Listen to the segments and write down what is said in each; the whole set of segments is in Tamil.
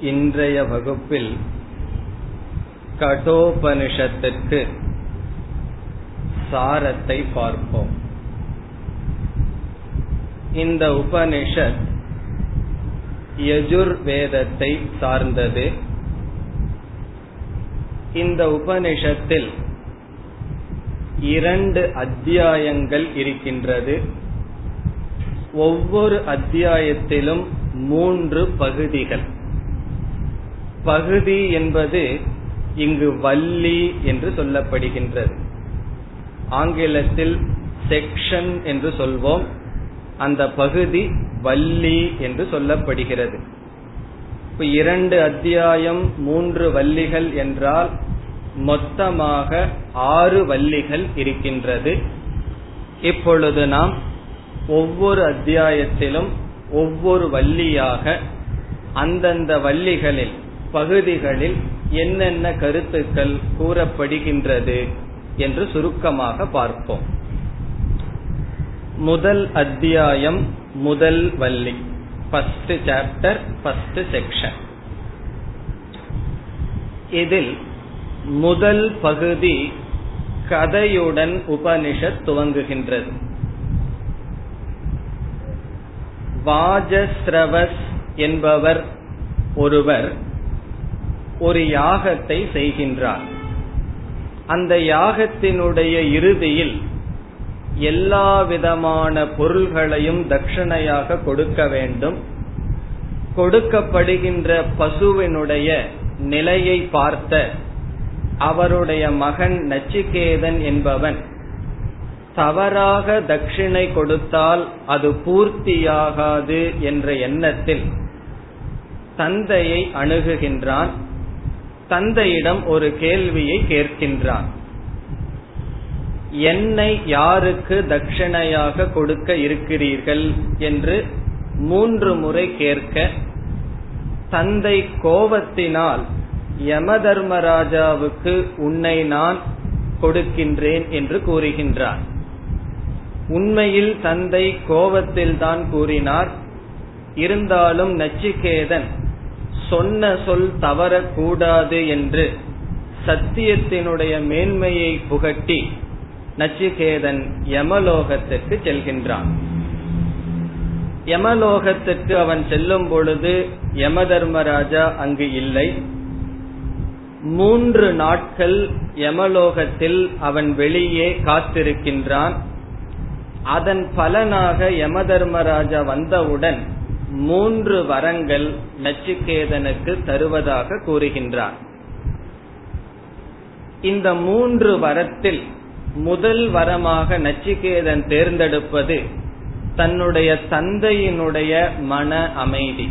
இன்றைய வகுப்பில் கடோபனிஷத்திற்கு சாரத்தை பார்ப்போம். இந்த உபனிஷத் யஜுர் வேதத்தை சார்ந்தது. இந்த உபனிஷத்தில் இரண்டு அத்தியாயங்கள் இருக்கின்றது. ஒவ்வொரு அத்தியாயத்திலும் மூன்று பகுதிகள். பகுதி என்பது இங்கு வள்ளி என்று சொல்லப்படுகின்றது. ஆங்கிலத்தில் செக்ஷன் என்று சொல்வோம். அந்த பகுதி வள்ளி என்று சொல்லப்படுகிறது. இப்ப இரண்டு அத்தியாயம் மூன்று வள்ளிகள் என்றால் மொத்தமாக ஆறு வள்ளிகள் இருக்கின்றது. இப்பொழுது நாம் ஒவ்வொரு அத்தியாயத்திலும் ஒவ்வொரு வள்ளியாக அந்தந்த வள்ளிகளில் பகுதிகளில் என்னென்ன கருத்துக்கள் கூறப்படுகின்றது என்று சுருக்கமாக பார்ப்போம். முதல் அத்தியாயம் முதல் வள்ளி. ஃபர்ஸ்ட் சாப்டர் ஃபர்ஸ்ட் செக்ஷன் இதில் முதல் பகுதி கதையுடன் உபனிஷத் துவங்குகின்றது. வாஜஸ்ரவஸ் என்பவர் ஒருவர் ஒரு யாகத்தை செய்கின்றார். அந்த யாகத்தினுடைய இறுதியில் எல்லா விதமான பொருள்களையும் தட்சணையாக கொடுக்க வேண்டும். கொடுக்கப்படுகின்ற பசுவினுடைய நிலையை பார்த்த அவருடைய மகன் நச்சிகேதன் என்பவன் தவறாக தட்சிணை கொடுத்தால் அது பூர்த்தியாகாது என்ற எண்ணத்தில் தந்தையை அணுகுகின்றான். தந்தையிடம் ஒரு கேள்வியை கேட்கின்றான். என்னை யாருக்கு தட்சிணையாக கொடுக்க இருக்கிறீர்கள் என்று மூன்று முறை கேட்க தந்தை கோபத்தினால் யம தர்மராஜாவுக்கு உன்னை நான் கொடுக்கின்றேன் என்று கூறுகின்றார் உண்மையில் தந்தை கோபத்தில் தான் கூறினார். இருந்தாலும் நச்சிகேதன் சொன்ன சொல் தவறக்கூடாது என்று சத்தியத்தினுடைய மேன்மையை புகட்டி நச்சிகேதன் யமலோகத்திற்கு செல்கின்றான். யமலோகத்திற்கு அவன் செல்லும் பொழுது யம தர்மராஜா அங்கு இல்லை. மூன்று நாட்கள் யமலோகத்தில் அவன் வெளியே காத்திருக்கின்றான். அதன் பலனாக யம தர்மராஜா வந்தவுடன் மூன்று வரங்கள் நச்சிகேதனுக்கு தருவதாக கூறுகின்றார். இந்த மூன்று வரத்தில் முதல் வரமாக நச்சிகேதன் தேர்ந்தெடுப்பது தன்னுடைய தந்தையினுடைய மன அமைதி.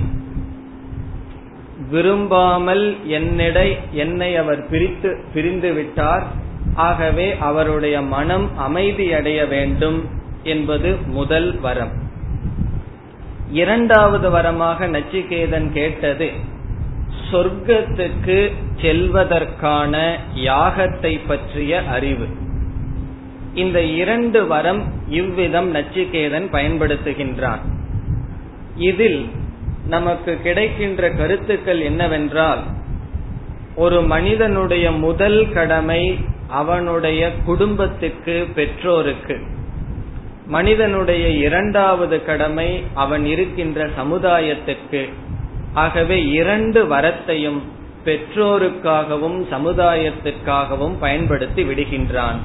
விரும்பாமல் என்னிடை என்னை அவர் பிரித்து பிரிந்து விட்டார். ஆகவே அவருடைய மனம் அமைதியடைய வேண்டும் என்பது முதல் வரம். இரண்டாவது வரமாக நச்சிகேதன் கேட்டது சொர்க்கத்துக்கு செல்வதற்கான யாகத்தை பற்றிய அறிவு. இந்த இரண்டு வரம் இவ்விதம் நச்சிகேதன் பயன்படுத்துகின்றான். இதில் நமக்கு கிடைக்கின்ற கருத்துக்கள் என்னவென்றால் ஒரு மனிதனுடைய முதல் கடமை அவனுடைய குடும்பத்துக்கு பெற்றோருக்கு. மனிதனுடைய இரண்டாவது கடமை அவன் இருக்கின்ற சமுதாயத்திற்கு. ஆகவே இரண்டு வரத்தையும் பெற்றோருக்காகவும் சமுதாயத்திற்காகவும் பயன்படுத்தி விடுகின்றான்.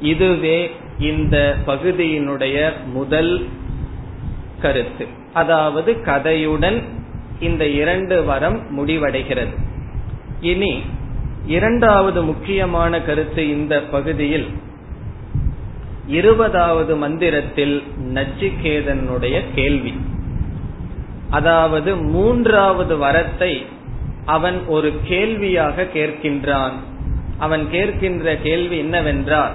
இதுவே இந்த பகுதியினுடைய முதல் கருத்து. அதாவது கதையுடன் இந்த இரண்டு வரம் முடிவடைகிறது. இனி இரண்டாவது முக்கியமான கருத்து இந்த பகுதியில் இருபதாவது மந்திரத்தில் நச்சிகேதனுடைய கேள்வி. அதாவது மூன்றாவது வரத்தை அவன் ஒரு கேள்வியாக கேட்கின்றான். அவன் கேட்கின்ற கேள்வி என்னவென்றால்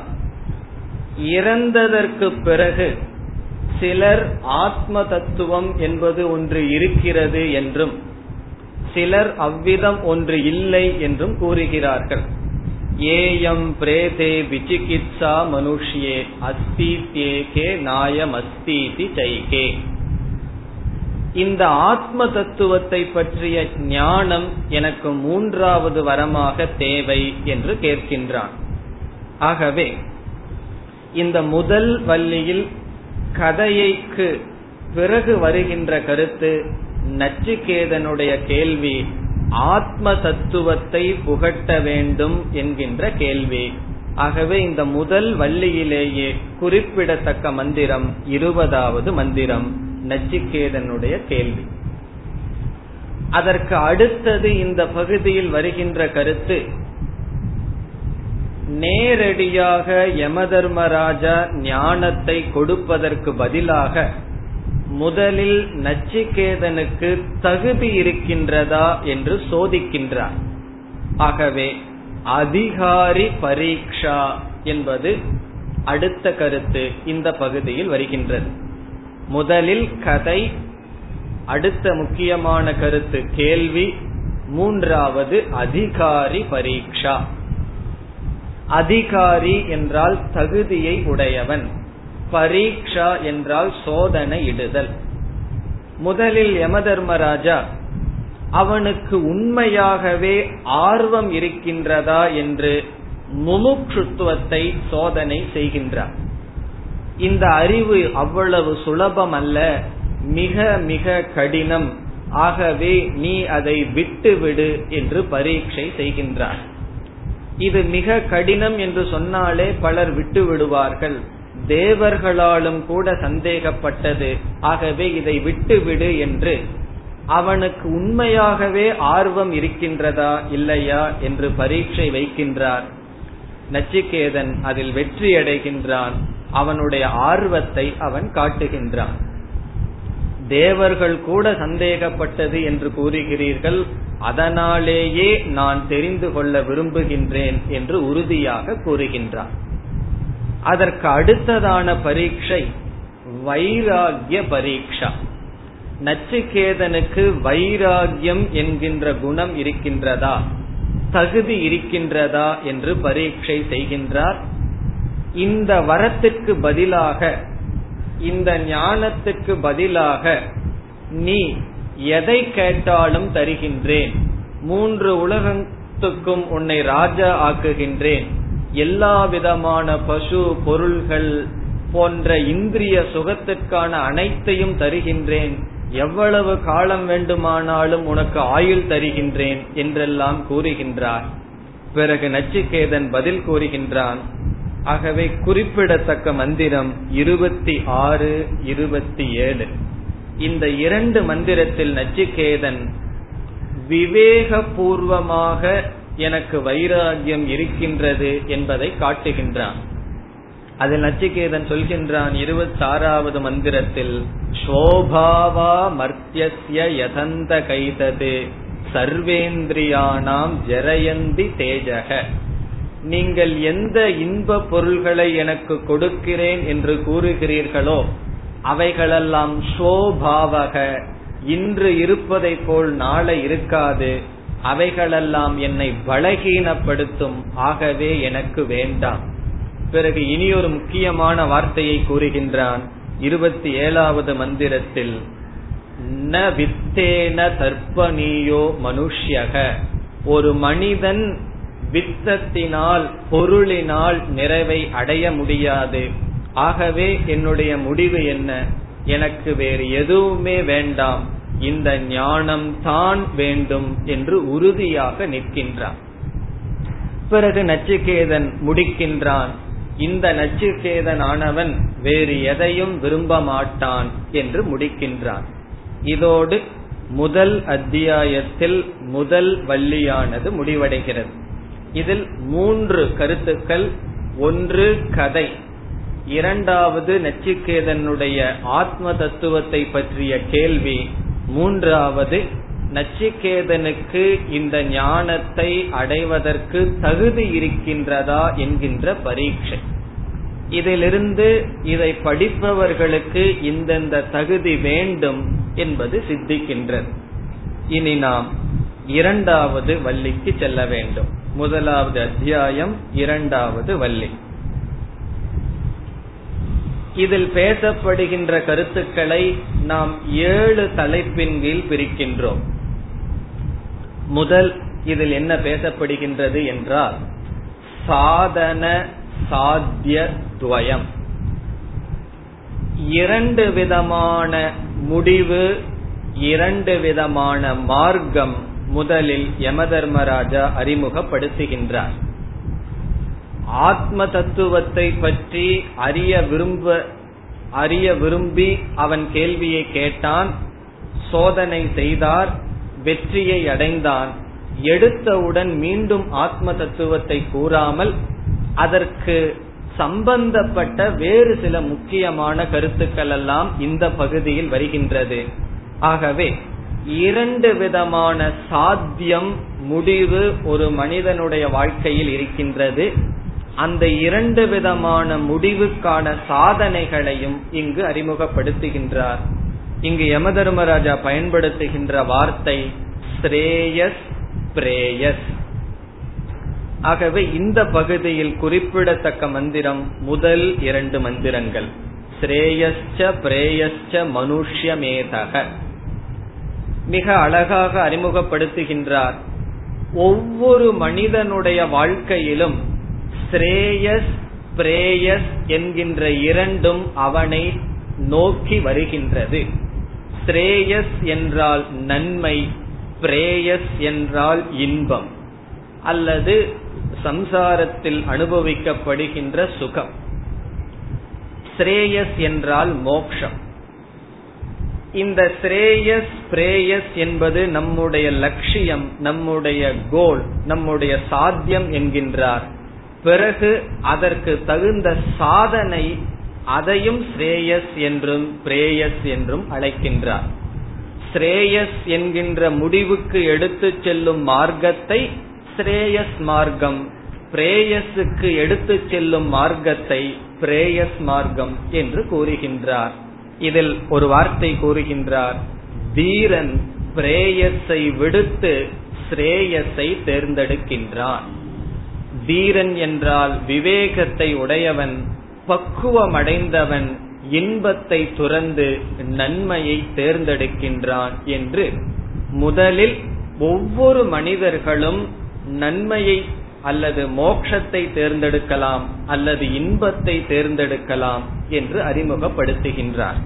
இறந்ததற்கு பிறகு சிலர் ஆத்ம தத்துவம் என்பது ஒன்று இருக்கிறது என்றும் சிலர் அவ்விதம் ஒன்று இல்லை என்றும் கூறுகிறார்கள். ஏயம் பிரேதே விசிகித்சா மனுஷ்யே அஸ்தித்யேகே நாயம் அஸ்தீதி சைகே. இந்த ஆத்ம தத்துவத்தை பற்றிய ஞானம் எனக்கு மூன்றாவது வரமாக தேவை என்று கேட்கின்றான். ஆகவே இந்த முதல் வள்ளியில் கதையைக்கு பிறகு வருகின்ற கருத்து நச்சிகேதனுடைய கேள்வி ஆத்ம தத்துவத்தை புகட்ட வேண்டும் என்கின்ற கேள்வி. ஆகவே இந்த முதல் வள்ளியிலேயே குறிப்பிடத்தக்க மந்திரம் இருபதாவது மந்திரம் நச்சிகேதனுடைய கேள்வி. அதற்கு அடுத்தது இந்த பகுதியில் வருகின்ற கருத்து நேரடியாக யமதர்மராஜா ஞானத்தை கொடுப்பதற்கு பதிலாக முதலில் நச்சிகேதனுக்கு தகுதி இருக்கின்றதா என்று சோதிக்கின்றார். ஆகவே அதிகாரி பரீட்சா என்பது அடுத்த கருத்து இந்த பகுதியில் வருகின்றது. முதலில் கதை அடுத்த முக்கியமான கருத்து கேள்வி மூன்றாவது அதிகாரி பரீட்சா அதிகாரி என்றால் தகுதியை உடையவன். பரீட்சா என்றால் சோதனை இடுதல். முதலில் யமதர்மராஜா அவனுக்கு உண்மையாகவே ஆர்வம் இருக்கின்றதா என்று முமுட்சுத்துவத்தை சோதனை செய்கின்றார். இந்த அறிவு அவ்வளவு சுலபம் அல்ல மிக மிக கடினம். ஆகவே நீ அதை விட்டுவிடு என்று பரீட்சை செய்கின்றார். இது மிக கடினம் என்று சொன்னாலே பலர் விட்டு விடுவார்கள் தேவர்களாலும் கூட சந்தேகப்பட்டது. ஆகவே இதை விட்டுவிடு என்று. அவனுக்கு உண்மையாகவே ஆர்வம் இருக்கின்றதா இல்லையா என்று பரீட்சை வைக்கின்றார். நச்சிகேதன் அதில் வெற்றி அடைகின்றான். அவனுடைய ஆர்வத்தை அவன் காட்டுகின்றான். தேவர்கள் கூட சந்தேகப்பட்டது என்று கூறுகிறீர்கள். அதனாலேயே நான் தெரிந்து கொள்ள விரும்புகின்றேன் என்று உறுதியாக கூறுகின்றான். அதற்கு அடுத்ததான பரீட்சை வைராகிய பரீட்சா. நச்சிகேதனுக்கு வைராகியம் என்கின்ற குணம் இருக்கின்றதா? தகுதி இருக்கின்றதா என்று பரீட்சை செய்கின்றார். இந்த வரத்திற்கு பதிலாக இந்த ஞானத்துக்கு பதிலாக நீ எதை கேட்டாலும் தருகின்றேன். மூன்று உலகத்துக்கும் உன்னை ராஜா ஆக்குகின்றேன். எல்லா விதமான பசு பொருள்கள் போன்ற இந்திரிய சுகத்திற்கான அனைத்தையும் தருகின்றேன். எவ்வளவு காலம் வேண்டுமானாலும் உனக்கு ஆயுள் தருகின்றேன் என்றெல்லாம் கூறுகின்றார். பிறகு நச்சிகேதன் பதில் கூறுகின்றான். ஆகவே குறிப்பிடத்தக்க மந்திரம் இருபத்தி ஆறு இருபத்தி ஏழு. இந்த இரண்டு மந்திரத்தில் நச்சிகேதன் விவேகபூர்வமாக எனக்கு வைராகியம் இருக்கின்றது என்பதை காட்டுகின்றான். அதில் நச்சிகேதன் சொல்கின்றான் இருபத்தி ஆறாவது மந்திரத்தில் சோபாவா மர்த்திய யதந்த கைதது சர்வேந்திரியானாம் ஜெரயந்தி தேஜக. நீங்கள் எந்த இன்ப பொருள்களை எனக்கு கொடுக்கிறேன் என்று கூறுகிறீர்களோ அவைகளெல்லாம் சோபாவக இன்று இருப்பதை போல் நாளை இருக்காது. அவைகளெல்லாம் என்னை பலகீனப்படுத்தும். ஆகவே எனக்கு வேண்டாம். பிறகு இனி ஒரு முக்கியமான வார்த்தையை கூறுகின்றான் இருபத்தி ஏழாவது மந்திரத்தில் ந வித்தேன தர்ப்பணியோ மனுஷ்யக. ஒரு மனிதன் வித்தத்தினால் பொருளினால் நிறைவை அடைய முடியாது. ஆகவே என்னுடைய முடிவு என்ன? எனக்கு வேறு எதுவுமே வேண்டாம். இந்த ஞானம் தான் வேண்டும் என்று உறுதியாக நிற்கின்றான். பிறகு நச்சுக்கேதன் முடிக்கின்றான். இந்த நச்சிகேதன் ஆனவன் வேறு எதையும் விரும்ப மாட்டான் என்று முடிக்கின்றான். இதோடு முதல் அத்தியாயத்தில் முதல் வள்ளியானது முடிவடைகிறது. இதில் மூன்று கருத்துக்கள் ஒன்று கதை. இரண்டாவது நச்சிகேதனுடைய ஆத்ம தத்துவத்தை பற்றிய கேள்வி மூன்றாவது நச்சிகேதனுக்கு இந்த ஞானத்தை அடைவதற்கு தகுதி இருக்கின்றதா என்கின்ற பரீட்சை. இதிலிருந்து இதை படிப்பவர்களுக்கு இந்தந்த தகுதி வேண்டும் என்பது சித்திக்கின்றது. இனி நாம் இரண்டாவது வள்ளிக்கு செல்ல வேண்டும். முதலாவது அத்தியாயம் இரண்டாவது வள்ளி. இதில் பேசப்படுகின்ற கருத்துக்களை நாம் ஏழு தலைப்பின் கீழ் பிரிக்கின்றோம். முதல் இதில் என்ன பேசப்படுகின்றது என்றால் சாதன சாத்திய துவயம். இரண்டு விதமான முடிவு இரண்டு விதமான மார்க்கம் முதலில் யமதர்மராஜா அறிமுகப்படுத்துகின்றார். ஆத்ம தத்துவத்தை பற்றி அறிய விரும்ப அறிய விரும்பி அவன் கேள்வியை கேட்டான் சோதனை செய்தார் வெற்றியை அடைந்தான். எடுத்தவுடன் மீண்டும் ஆத்ம தத்துவத்தை கூறாமல் அதற்கு சம்பந்தப்பட்ட வேறு சில முக்கியமான கருத்துக்கள் எல்லாம் இந்த பகுதியில் வருகின்றது. ஆகவே இரண்டு விதமான சாத்தியம் முடிவு ஒரு மனிதனுடைய வாழ்க்கையில் இருக்கின்றது. அந்த இரண்டு விதமான முடிவுக்கான சாதனைகளையும் இங்கு அறிமுகப்படுத்துகின்றார். இங்கு யமதர்மராஜா பயன்படுத்துகின்ற வார்த்தை ஸ்ரேயஸ் பிரேயஸ். ஆகவே இந்த பகுதியில் குறிப்பிடத்தக்க மந்திரம் முதல் இரண்டு மந்திரங்கள். ஸ்ரேயஸ்ச பிரேயஸ்ச மனுஷ்யமேதக. மிக அழகாக அறிமுகப்படுத்துகின்றார். ஒவ்வொரு மனிதனுடைய வாழ்க்கையிலும் ஸ்ரேயஸ் பிரேயஸ் என்கின்ற இரண்டும் அவனை நோக்கி வருகின்றது. ஸ்ரேயஸ் என்றால் நன்மை பிரேயஸ் என்றால் இன்பம் அல்லது சம்சாரத்தில் அனுபவிக்கப்படுகின்ற சுகம். ஸ்ரேயஸ் என்றால் மோக்ஷம். இந்த ஸ்ரேயஸ் பிரேயஸ் என்பது நம்முடைய லட்சியம் நம்முடைய கோல் நம்முடைய சாத்தியம் என்கின்றார். பிறகு அதற்கு தகுந்த சாதனை அதையும் ஸ்ரேயஸ் என்றும் பிரேயஸ் என்றும் அழைக்கின்றார். ஸ்ரேயஸ் என்கின்ற முடிவுக்கு எடுத்து செல்லும் மார்க்கத்தை ஸ்ரேயஸ் மார்க்கம் பிரேயஸுக்கு எடுத்து செல்லும் மார்க்கத்தை பிரேயஸ் மார்க்கம் என்று கூறுகின்றார். இதில் ஒரு வார்த்தை கூறுகின்றார் தீரன் பிரேயஸை விடுத்து ஸ்ரேயஸை தேர்ந்தெடுக்கின்றான். தீரன் என்றால் விவேகத்தை உடையவன் பக்குவமடைந்தவன் இன்பத்தை துறந்து நன்மையை தேர்ந்தெடுக்கின்றான் என்று முதலில் ஒவ்வொரு மனிதர்களும் நன்மையை அல்லது மோட்சத்தை தேர்ந்தெடுக்கலாம் அல்லது இன்பத்தை தேர்ந்தெடுக்கலாம் என்று அறிமுகப்படுத்துகின்றார்.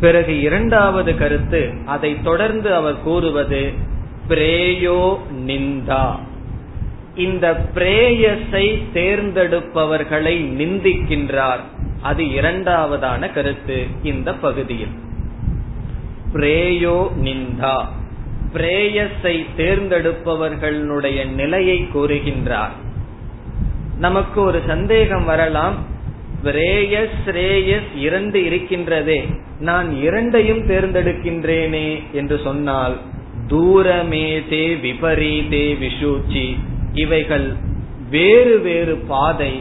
பிறகு இரண்டாவது கருத்து அதை தொடர்ந்து அவர் கூறுவது பிரேயோ நிந்தா. இந்த பிரேயஸை தேர்ந்தெடுப்பவர்களை நிந்திக்கின்றார். அது இரண்டாவதான கருத்து இந்த பகுதியில். பிரேயோ நிந்தா. பிரேயஸை தேர்ந்தெடுப்பவர்களுடைய நிலையை கூறுகின்றார். நமக்கு ஒரு சந்தேகம் வரலாம். பிரேயஸ் ஸ்ரேயஸ் இரண்டு இருக்கின்றதே. நான் இரண்டையும் தேர்ந்தெடுக்கின்றேனே என்று சொன்னால் தூரமே தே விபரீதே விஷூச்சி. இவைகள் வேறு வேறு பாதை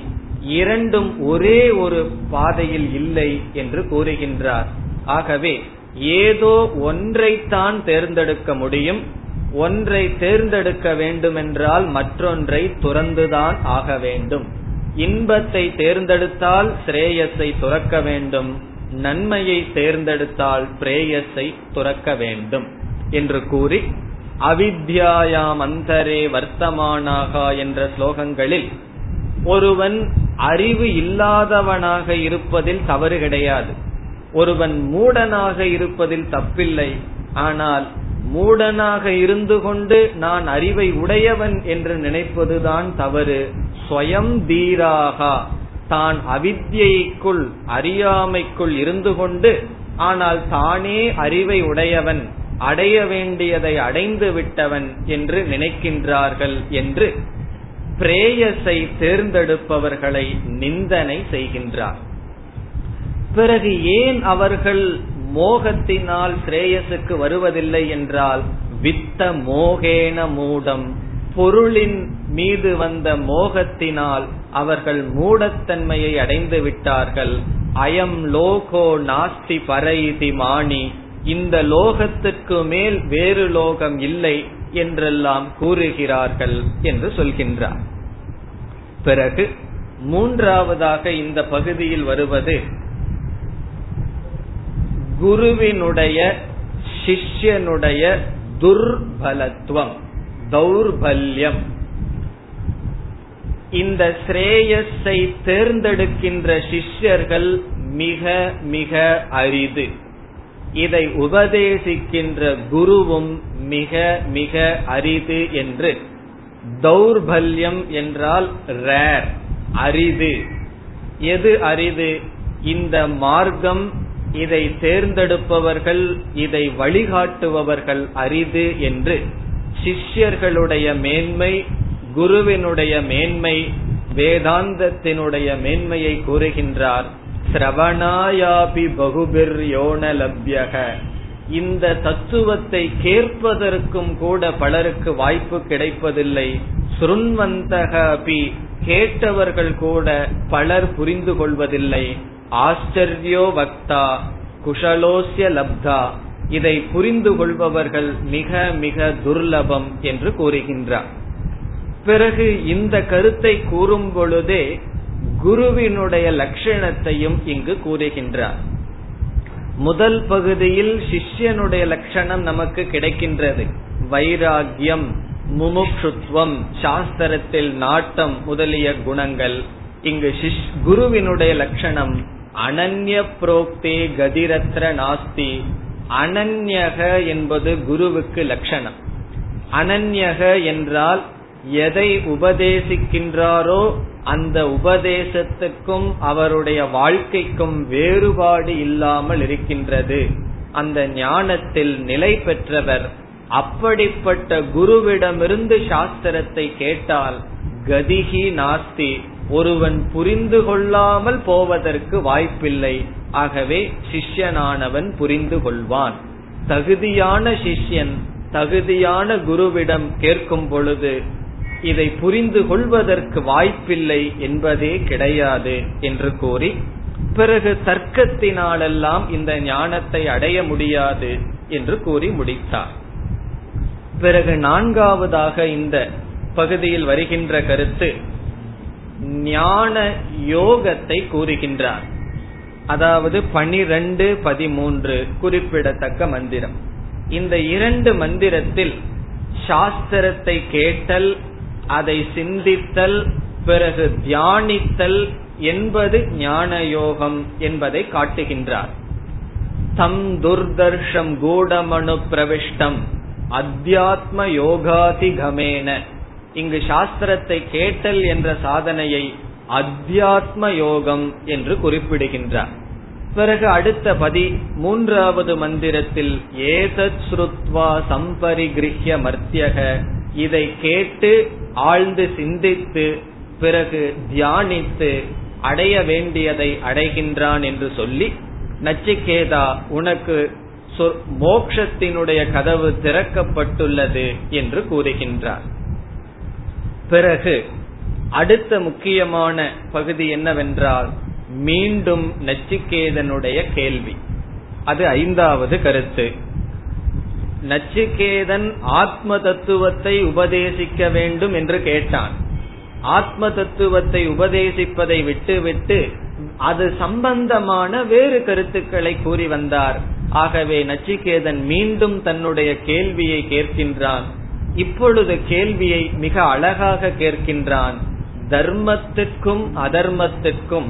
இரண்டும் ஒரே ஒரு பாதையில் இல்லை என்று கூறுகின்றார். ஆகவே ஏதோ ஒன்றைத்தான் தேர்ந்தெடுக்க முடியும். ஒன்றை தேர்ந்தெடுக்க வேண்டுமென்றால் மற்றொன்றை துறந்துதான் ஆக வேண்டும். இன்பத்தை தேர்ந்தெடுத்தால் ஸ்ரேயஸை துறக்க வேண்டும். நன்மையை தேர்ந்தெடுத்தால் பிரேயஸை துறக்க வேண்டும் என்று கூறி அவித்யாயாம் அந்தரே வர்த்தமானாகா என்ற ஸ்லோகங்களில் ஒருவன் அறிவு இல்லாதவனாக இருப்பதில் தவறு கிடையாது. ஒருவன் மூடனாக இருப்பதில் தப்பில்லை. ஆனால் மூடனாக இருந்து கொண்டு நான் அறிவை உடையவன் என்று நினைப்பதுதான் தவறு. ஸ்வயம் தீராகா. தான் அவித்யைக்குள் அறியாமைக்குள் இருந்து கொண்டு ஆனால் தானே அறிவை உடையவன். அடைய வேண்டியதை அடைந்து விட்டவன் என்று நினைக்கின்றார்கள் என்று பிரேயஸை தேர்ந்தெடுப்பவர்களை நிந்தனை செய்கின்றார். பிறகு ஏன் அவர்கள் மோகத்தினால் ஸ்ரேயஸுக்கு வருவதில்லை என்றால் வித்த மோகேன மூடம் பொருளின் மீது வந்த மோகத்தினால் அவர்கள் மூடத்தன்மையை அடைந்து விட்டார்கள். அயம் லோகோ நாஸ்தி பரைதி மாணி இந்த லோகத்துக்கு மேல் வேறு லோகம் இல்லை என்றெல்லாம் கூறுகிறார்கள் என்று சொல்கின்றார். பிறகு மூன்றாவதாக இந்த பகுதியில் வருவது குருவினுடைய சிஷ்யனுடைய துர்பலத்துவம் தௌர்பல்யம். இந்த ஸ்ரேயஸை தேர்ந்தெடுக்கின்ற சிஷ்யர்கள் மிக மிக அரிது. இதை உபதேசிக்கின்ற குருவும் மிக மிக அரிது என்று. தௌர்பல்யம் என்றால் ரேர் அரிது. எது அரிது? இந்த மார்க்கம் இதை தேர்ந்தெடுப்பவர்கள் இதை வழிகாட்டுபவர்கள் அரிது என்று. சிஷ்யர்களுடைய மேன்மை குருவினுடைய மேன்மை வேதாந்தத்தினுடைய மேன்மையை கூறுகின்றார். சிரவணாயாபி பகுபிர் யோன லப்யக. இந்த தத்துவத்தை கேட்பதற்கும் கூட பலருக்கு வாய்ப்பு கிடைப்பதில்லை. சுருண்வந்தகபி கேட்டவர்கள் கூட பலர் புரிந்து கொள்வதில்லை. ஆச்சரியோ வக்தா குஷலோசிய லப்தா. இதை புரிந்து கொள்பவர்கள் மிக மிக துர்லபம் என்று கூறுகின்றார். பிறகு இந்த கருத்தை கூறும் பொழுதே குருவினுடைய லட்சணத்தையும் இங்கு கூறுகின்றார். முதல் பகுதியில் சிஷ்யனுடைய லட்சணம் நமக்கு கிடைக்கின்றது. வைராகியம் முமுக்ஷுத்வம் சாஸ்திரத்தில் நாட்டம் முதலிய குணங்கள். இங்கு குருவினுடைய லட்சணம் அனன்ய புரோக்தே கதிரத்ர நாஸ்தி. அனன்யக என்பது குருவுக்கு லட்சணம். அனன்யக என்றால் எதை உபதேசிக்கின்றாரோ அந்த உபதேசத்துக்கும் அவருடைய வாழ்க்கைக்கும் வேறுபாடு இல்லாமல் இருக்கின்றது. அந்த ஞானத்தில் நிலை பெற்றவர் அப்படிப்பட்ட குருவிடமிருந்து சாஸ்திரத்தை கேட்டால் கதிகி நாஸ்தி ஒருவன் புரிந்து கொள்ளாமல் போவதற்கு வாய்ப்பில்லை. ஆகவே சிஷ்யனானவன் புரிந்து கொள்வான். தகுதியான சிஷ்யன் தகுதியான குருவிடம் கேட்கும் பொழுது இதை புரிந்து கொள்வதற்கு வாய்ப்பில்லை என்பதே கிடையாது என்று கூறி பிறகு தர்க்கத்தினாலெல்லாம் இந்த ஞானத்தை அடைய முடியாது என்று கூறி முடித்தார். பிறகு நான்காவதாக இந்த பகுதியில் வருகின்ற கருத்து ஞான யோகத்தை கூறுகின்றார். அதாவது பனிரெண்டு பதிமூன்று குறிப்பிடத்தக்க மந்திரம். இந்த இரண்டு மந்திரத்தில் சாஸ்திரத்தை கேட்டல் அதை சிந்தித்தல் பிறகு தியானித்தல் என்பது ஞான யோகம் என்பதை காட்டுகின்றார். தம் துர்தர்ஷம் கூடமனு பிரவிஷ்டம் அத்தியாத்ம யோகாதிகமேன. இங்கு சாஸ்திரத்தை கேட்டல் என்ற சாதனையை அத்தியாத்ம யோகம் என்று குறிப்பிடுகின்றார். பிறகு அடுத்த பதி மூன்றாவது மந்திரத்தில் ஏதத் ஸ்ருத்வா சம்பரிகிரிய மர்த்தியக இதை கேட்டு ஆழ்ந்து சிந்தித்து பிறகு தியானித்து அடைய வேண்டியதை அடைகின்றான் என்று சொல்லி நச்சிகேதா உனக்கு மோக்ஷத்தினுடைய கதவு திறக்கப்பட்டுள்ளது என்று கூறுகின்றார். பிறகு அடுத்த முக்கியமான பகுதி என்னவென்றால் மீண்டும் நச்சிகேதனுடைய கேள்வி. அது ஐந்தாவது கருத்து. நச்சிகேதன் ஆத்ம தத்துவத்தை உபதேசிக்க வேண்டும் என்று கேட்டான். ஆத்ம தத்துவத்தை உபதேசிப்பதை விட்டுவிட்டு அது சம்பந்தமான வேறு கருத்துக்களை கூறி வந்தார். ஆகவே நச்சிகேதன் மீண்டும் தன்னுடைய கேள்வியை கேட்கின்றான். இப்பொழுது கேள்வியை மிக அழகாக கேட்கின்றான். தர்மத்திற்கும் அதர்மத்திற்கும்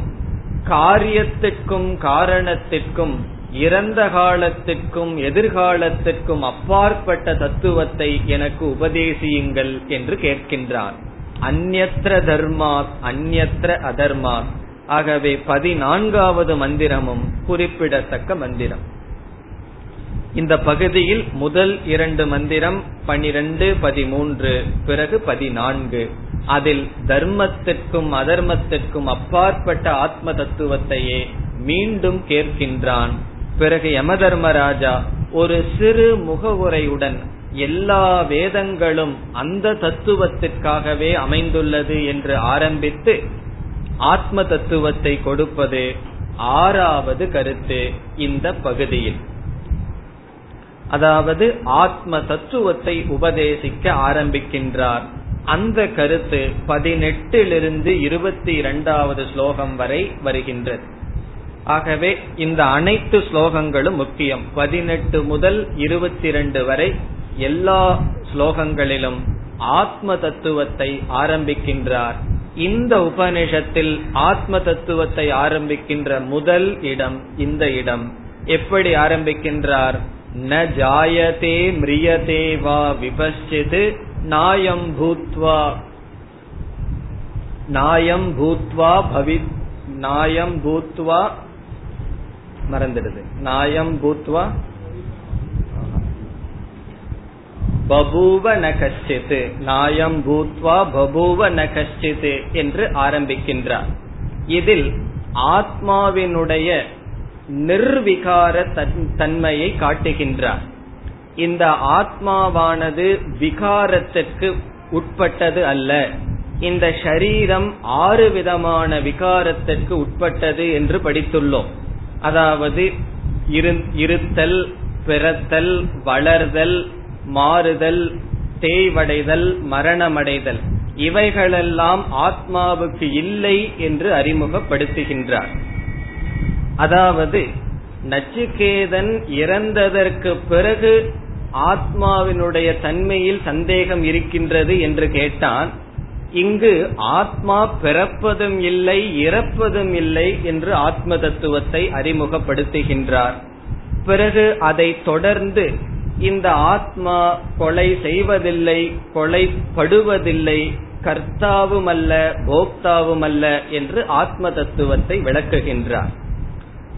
காரியத்திற்கும் காரணத்திற்கும் இறந்த காலத்திற்கும் எதிர்காலத்திற்கும் அப்பாற்பட்ட தத்துவத்தை எனக்கு உபதேசியுங்கள் என்று கேட்கின்றான். அந்நத்திர தர்மாத் அந்நத்திர அதர்மாத். ஆகவே பதினான்காவது மந்திரமும் குறிப்பிடத்தக்க மந்திரம். இந்த பகுதியில் முதல் இரண்டு மந்திரம் பனிரெண்டு பதிமூன்று பிறகு பதினான்கு. அதில் தர்மத்திற்கும் அதர்மத்திற்கும் அப்பாற்பட்ட ஆத்ம தத்துவத்தையே மீண்டும் கேட்கின்றான். பிறகு யமதர்மராஜா ஒரு சிறு முகவுரையுடன் எல்லா வேதங்களும் அந்த தத்துவத்திற்காகவே அமைந்துள்ளது என்று ஆரம்பித்து ஆத்ம தத்துவத்தை கொடுப்பது ஆறாவது கருத்து இந்த பகுதியில். அதாவது ஆத்ம தத்துவத்தை உபதேசிக்க ஆரம்பிக்கின்றார். அந்த கருத்து பதினெட்டிலிருந்து இருபத்தி இரண்டாவது ஸ்லோகம் வரை வருகின்றது. ஆகவே இந்த அனைத்து ஸ்லோகங்களும் முக்கியம். பதினெட்டு முதல் இருபத்தி இரண்டு வரை எல்லா ஸ்லோகங்களிலும் ஆத்ம தத்துவத்தை ஆரம்பிக்கின்றார். இந்த உபநிஷத்தில் ஆத்ம தத்துவத்தை ஆரம்பிக்கின்ற முதல் இடம் இந்த இடம். எப்படி ஆரம்பிக்கின்றார்? ந ஜாயதே மிரியதே வா விபஷ்சித் நாயம் பூத்வா. நாயம் பூத்வா பவி நாயம் பூத்வா மறந்துடுது. நாயம் பூத்வா பபூவ ந நாயம் பூத்வா பபூவ ந என்று ஆரம்பிக்கின்றார். இதில் ஆத்மாவினுடைய நிர்விகார தன்மையை காட்டுகின்றார். இந்த ஆத்மாவானது விகாரத்திற்கு உட்பட்டது அல்ல. இந்த ஷரீரம் ஆறு விதமான விகாரத்திற்கு உட்பட்டது என்று படித்துள்ளோம். அதாவது இருத்தல் பிறத்தல் வளர்தல் மாறுதல் தேய்வடைதல் மரணமடைதல். இவைகளெல்லாம் ஆத்மாவுக்கு இல்லை என்று அறிமுகப்படுத்துகின்றார். அதாவது நச்சிகேதன் இறந்ததற்கு பிறகு ஆத்மாவினுடைய தன்மையில் சந்தேகம் இருக்கின்றது என்று கேட்டான். இங்கு ஆத்மா பிறப்பதும் இல்லை இறப்பதும் இல்லை என்று ஆத்ம தத்துவத்தை அறிமுகப்படுத்துகின்றார். பிறகு அதை தொடர்ந்து இந்த ஆத்மா கொலை செய்வதில்லை கொலைப்படுவதில்லை கர்த்தாவும் அல்ல போக்தாவும் அல்ல என்று ஆத்ம தத்துவத்தை விளக்குகின்றார்.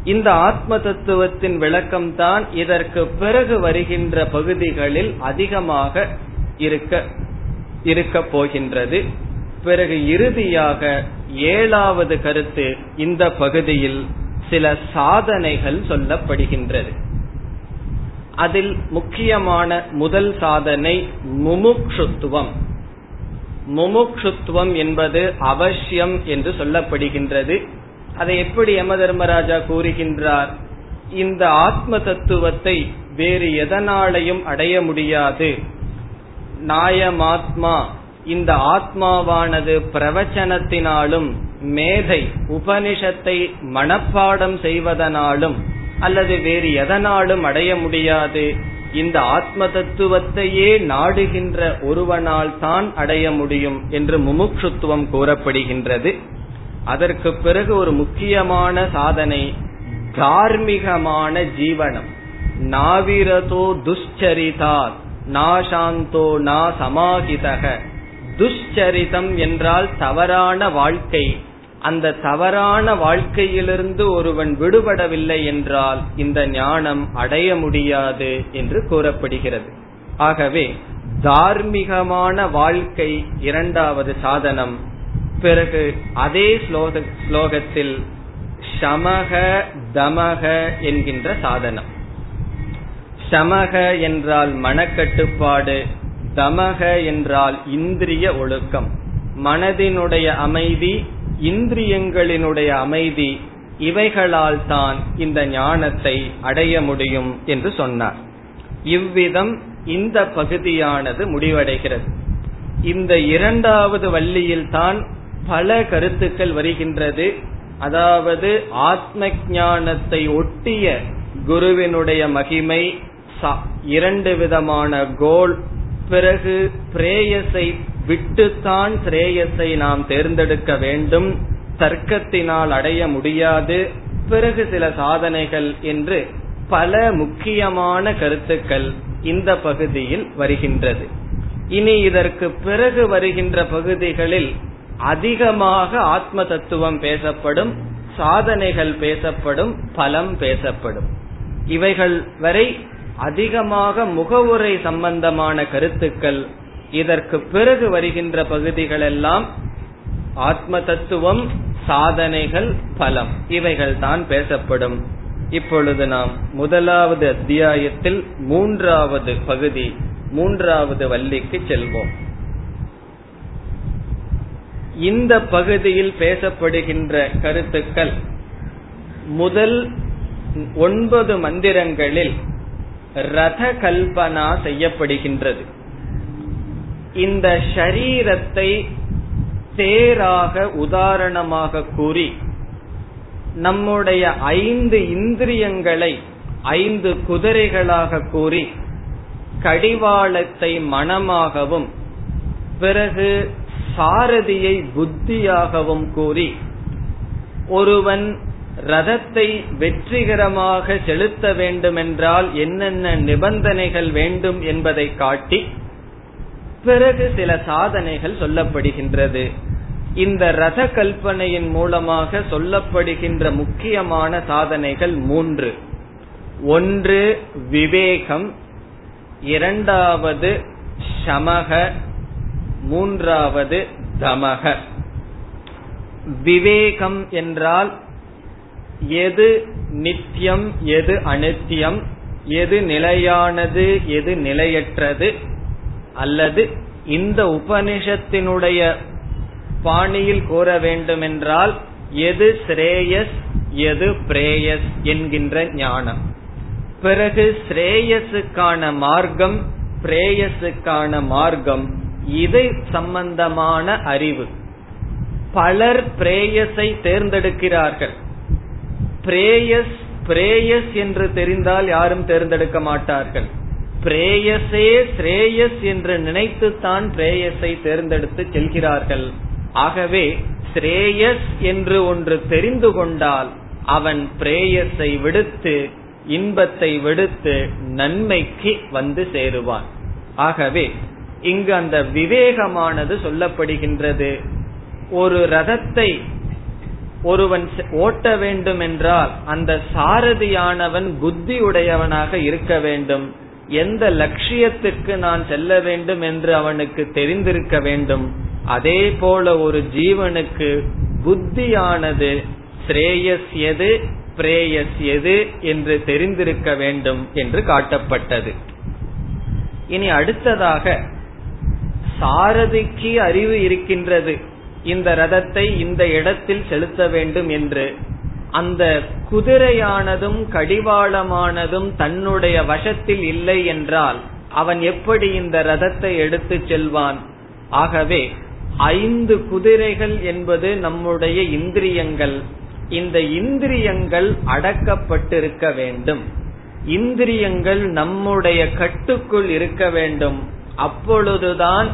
இந்த ஆத்ம தத்துவத்தின் விளக்கம்தான் இதற்கு பிறகு வருகின்ற பகுதிகளில் அதிகமாக இருக்க இருக்க போகின்றது. பிறகு இறுதியாக ஏழாவது கருத்து இந்த பகுதியில் சில சாதனைகள் சொல்லப்படுகின்றது. அதில் முக்கியமான முதல் சாதனை முமுக்ஷுத்துவம். முமுக்ஷுத்துவம் என்பது அவசியம் என்று சொல்லப்படுகின்றது. அதை எப்படி யம தர்மராஜா கூறுகின்றார்? இந்த ஆத்ம தத்துவத்தை வேறு எதனாலையும் அடைய முடியாது. நாயமாத்மா இந்த ஆத்மாவானது பிரவச்சனத்தினாலும் மேதை உபனிஷத்தை மனப்பாடம் செய்வதனாலும் அல்லது வேறு எதனாலும் அடைய முடியாது இந்த ஆத்ம தத்துவத்தையே நாடுகின்ற ஒருவனால் தான் அடைய முடியும் என்று முமுட்சுத்துவம் கூறப்படுகின்றது. அதற்கு பிறகு ஒரு முக்கியமான சாதனை தார்மீகமான ஜீவனம். நாவிரதோ துஷ்சரிதா நாசாந்தோ நா சமாகிதக. துஷ்சரிதம் என்றால் தவறான வாழ்க்கை. அந்த தவறான வாழ்க்கையிலிருந்து ஒருவன் விடுபடவில்லை என்றால் இந்த ஞானம் அடைய முடியாது என்று கூறப்படுகிறது. ஆகவே தார்மீகமான வாழ்க்கை இரண்டாவது சாதனம். பிறகு அதே ஸ்லோகத்தில் சமக தமக என்கின்ற சாதனம். சமக என்றால் மனக்கட்டுப்பாடு. தமக என்றால் இந்திரிய ஒழுக்கம். மனதினுடைய அமைதி இந்திரியங்களினுடைய அமைதி இவைகளால் தான் இந்த ஞானத்தை அடைய முடியும் என்று சொன்னார். இவ்விதம் இந்த பகுதியானது முடிவடைகிறது. இந்த இரண்டாவது வள்ளியில் தான் பல கருத்துக்கள் வருகின்றது. அதாவது ஆத்ம ஞானத்தை ஒட்டிய குருவினுடைய மகிமை இரண்டு விதமான கோல் பிறகு பிரேயஸை விட்டுத்தான் பிரேயஸை நாம் தேர்ந்தெடுக்க வேண்டும். தர்க்கத்தினால் அடைய முடியாது. பிறகு சில சாதனைகள் என்று பல முக்கியமான கருத்துக்கள் இந்த பகுதியில் வருகின்றது. இனி இதற்கு பிறகு வருகின்ற பகுதிகளில் அதிகமாக ஆத்ம தத்துவம் பேசப்படும் சாதனைகள் பேசப்படும் பலம் பேசப்படும். இவைகள் வரை அதிகமாக முகவுரை சம்பந்தமான கருத்துக்கள் இதற்கு பிறகு வருகின்ற பகுதிகள் எல்லாம் ஆத்ம தத்துவம் சாதனைகள் பலம் இவைகள் தான் பேசப்படும். இப்பொழுது நாம் முதலாவது அத்தியாயத்தில் மூன்றாவது பகுதி மூன்றாவது வள்ளிக்கு செல்வோம். இந்த பகுதியில் பேசப்படுகின்ற கருத்துக்கள் முதல் ஒன்பது மந்திரங்களில் ரத கல்பனா செய்யப்படுகின்றது. இந்த ஷரீரத்தை தேராக உதாரணமாக கூறி நம்முடைய ஐந்து இந்திரியங்களை ஐந்து குதிரைகளாக கூறி கடிவாளத்தை மனமாகவும் பிறகு சாரதியை புத்தியாகவும் கூறி ஒருவன் ரதத்தை வெற்றிகரமாக செலுத்த வேண்டுமென்றால் என்னென்ன நிபந்தனைகள் வேண்டும் என்பதை காட்டி பிறகு சில சாதனைகள் சொல்லப்படுகின்றது. இந்த ரத கல்பனையின் மூலமாக சொல்லப்படுகின்ற முக்கியமான சாதனைகள் மூன்று. ஒன்று விவேகம். இரண்டாவது சமக. மூன்றாவது தமக. விவேகம் என்றால் எது நித்தியம் எது அனித்தியம் எது நிலையானது எது நிலையற்றது அல்லது இந்த உபனிஷத்தினுடைய பாணியில் கூற வேண்டுமென்றால் எது ஸ்ரேயஸ் எது பிரேயஸ் என்கின்ற ஞானம். பிறகு ஸ்ரேயஸுக்கான மார்க்கம் பிரேயஸுக்கான மார்க்கம் இது சம்பந்தமான அறிவு. பலர் பிரேயஸை தேர்ந்தெடுக்கிறார்கள். பிரேயஸ் பிரேயஸ் என்று தெரிந்தால் யாரும் தேர்ந்தெடுக்க மாட்டார்கள். பிரேயசே ஸ்ரேயஸ் என்று நினைத்துத்தான் பிரேயஸை தேர்ந்தெடுத்து செல்கிறார்கள். ஆகவே ஸ்ரேயஸ் என்று ஒன்று தெரிந்து கொண்டால் அவன் பிரேயஸை விடுத்து இன்பத்தை விடுத்து நன்மைக்கு வந்து சேருவான். ஆகவே இங்கு அந்த விவேகமானது சொல்லப்படுகின்றது. ஒரு ரதத்தை ஒருவன் ஓட்ட வேண்டும் என்றால் அந்த சாரதியானவன் புத்தி உடையவனாக இருக்க வேண்டும். எந்த லட்சியத்துக்கு நான் செல்ல வேண்டும் என்று அவனுக்கு தெரிந்திருக்க வேண்டும். அதே போல ஒரு ஜீவனுக்கு புத்தியானது ஸ்ரேயஸ் எது பிரேயஸ் எது என்று தெரிந்திருக்க வேண்டும் என்று காட்டப்பட்டது. இனி அடுத்ததாக சாரதிக்கு அறிவு இருக்கின்றது. இந்த ரதத்தை இந்த இடத்தில் செலுத்த வேண்டும் என்று. அந்த குதிரையானதும் கடிவாளமானதும் தன்னுடைய வசத்தில் இல்லை என்றால் அவன் எப்படி இந்த ரதத்தை எடுத்து செல்வான்? ஆகவே ஐந்து குதிரைகள் என்பது நம்முடைய இந்திரியங்கள். இந்த இந்திரியங்கள் அடக்கப்பட்டிருக்க வேண்டும். இந்திரியங்கள் நம்முடைய கட்டுக்குள் இருக்க வேண்டும். அப்பொழுதுதான்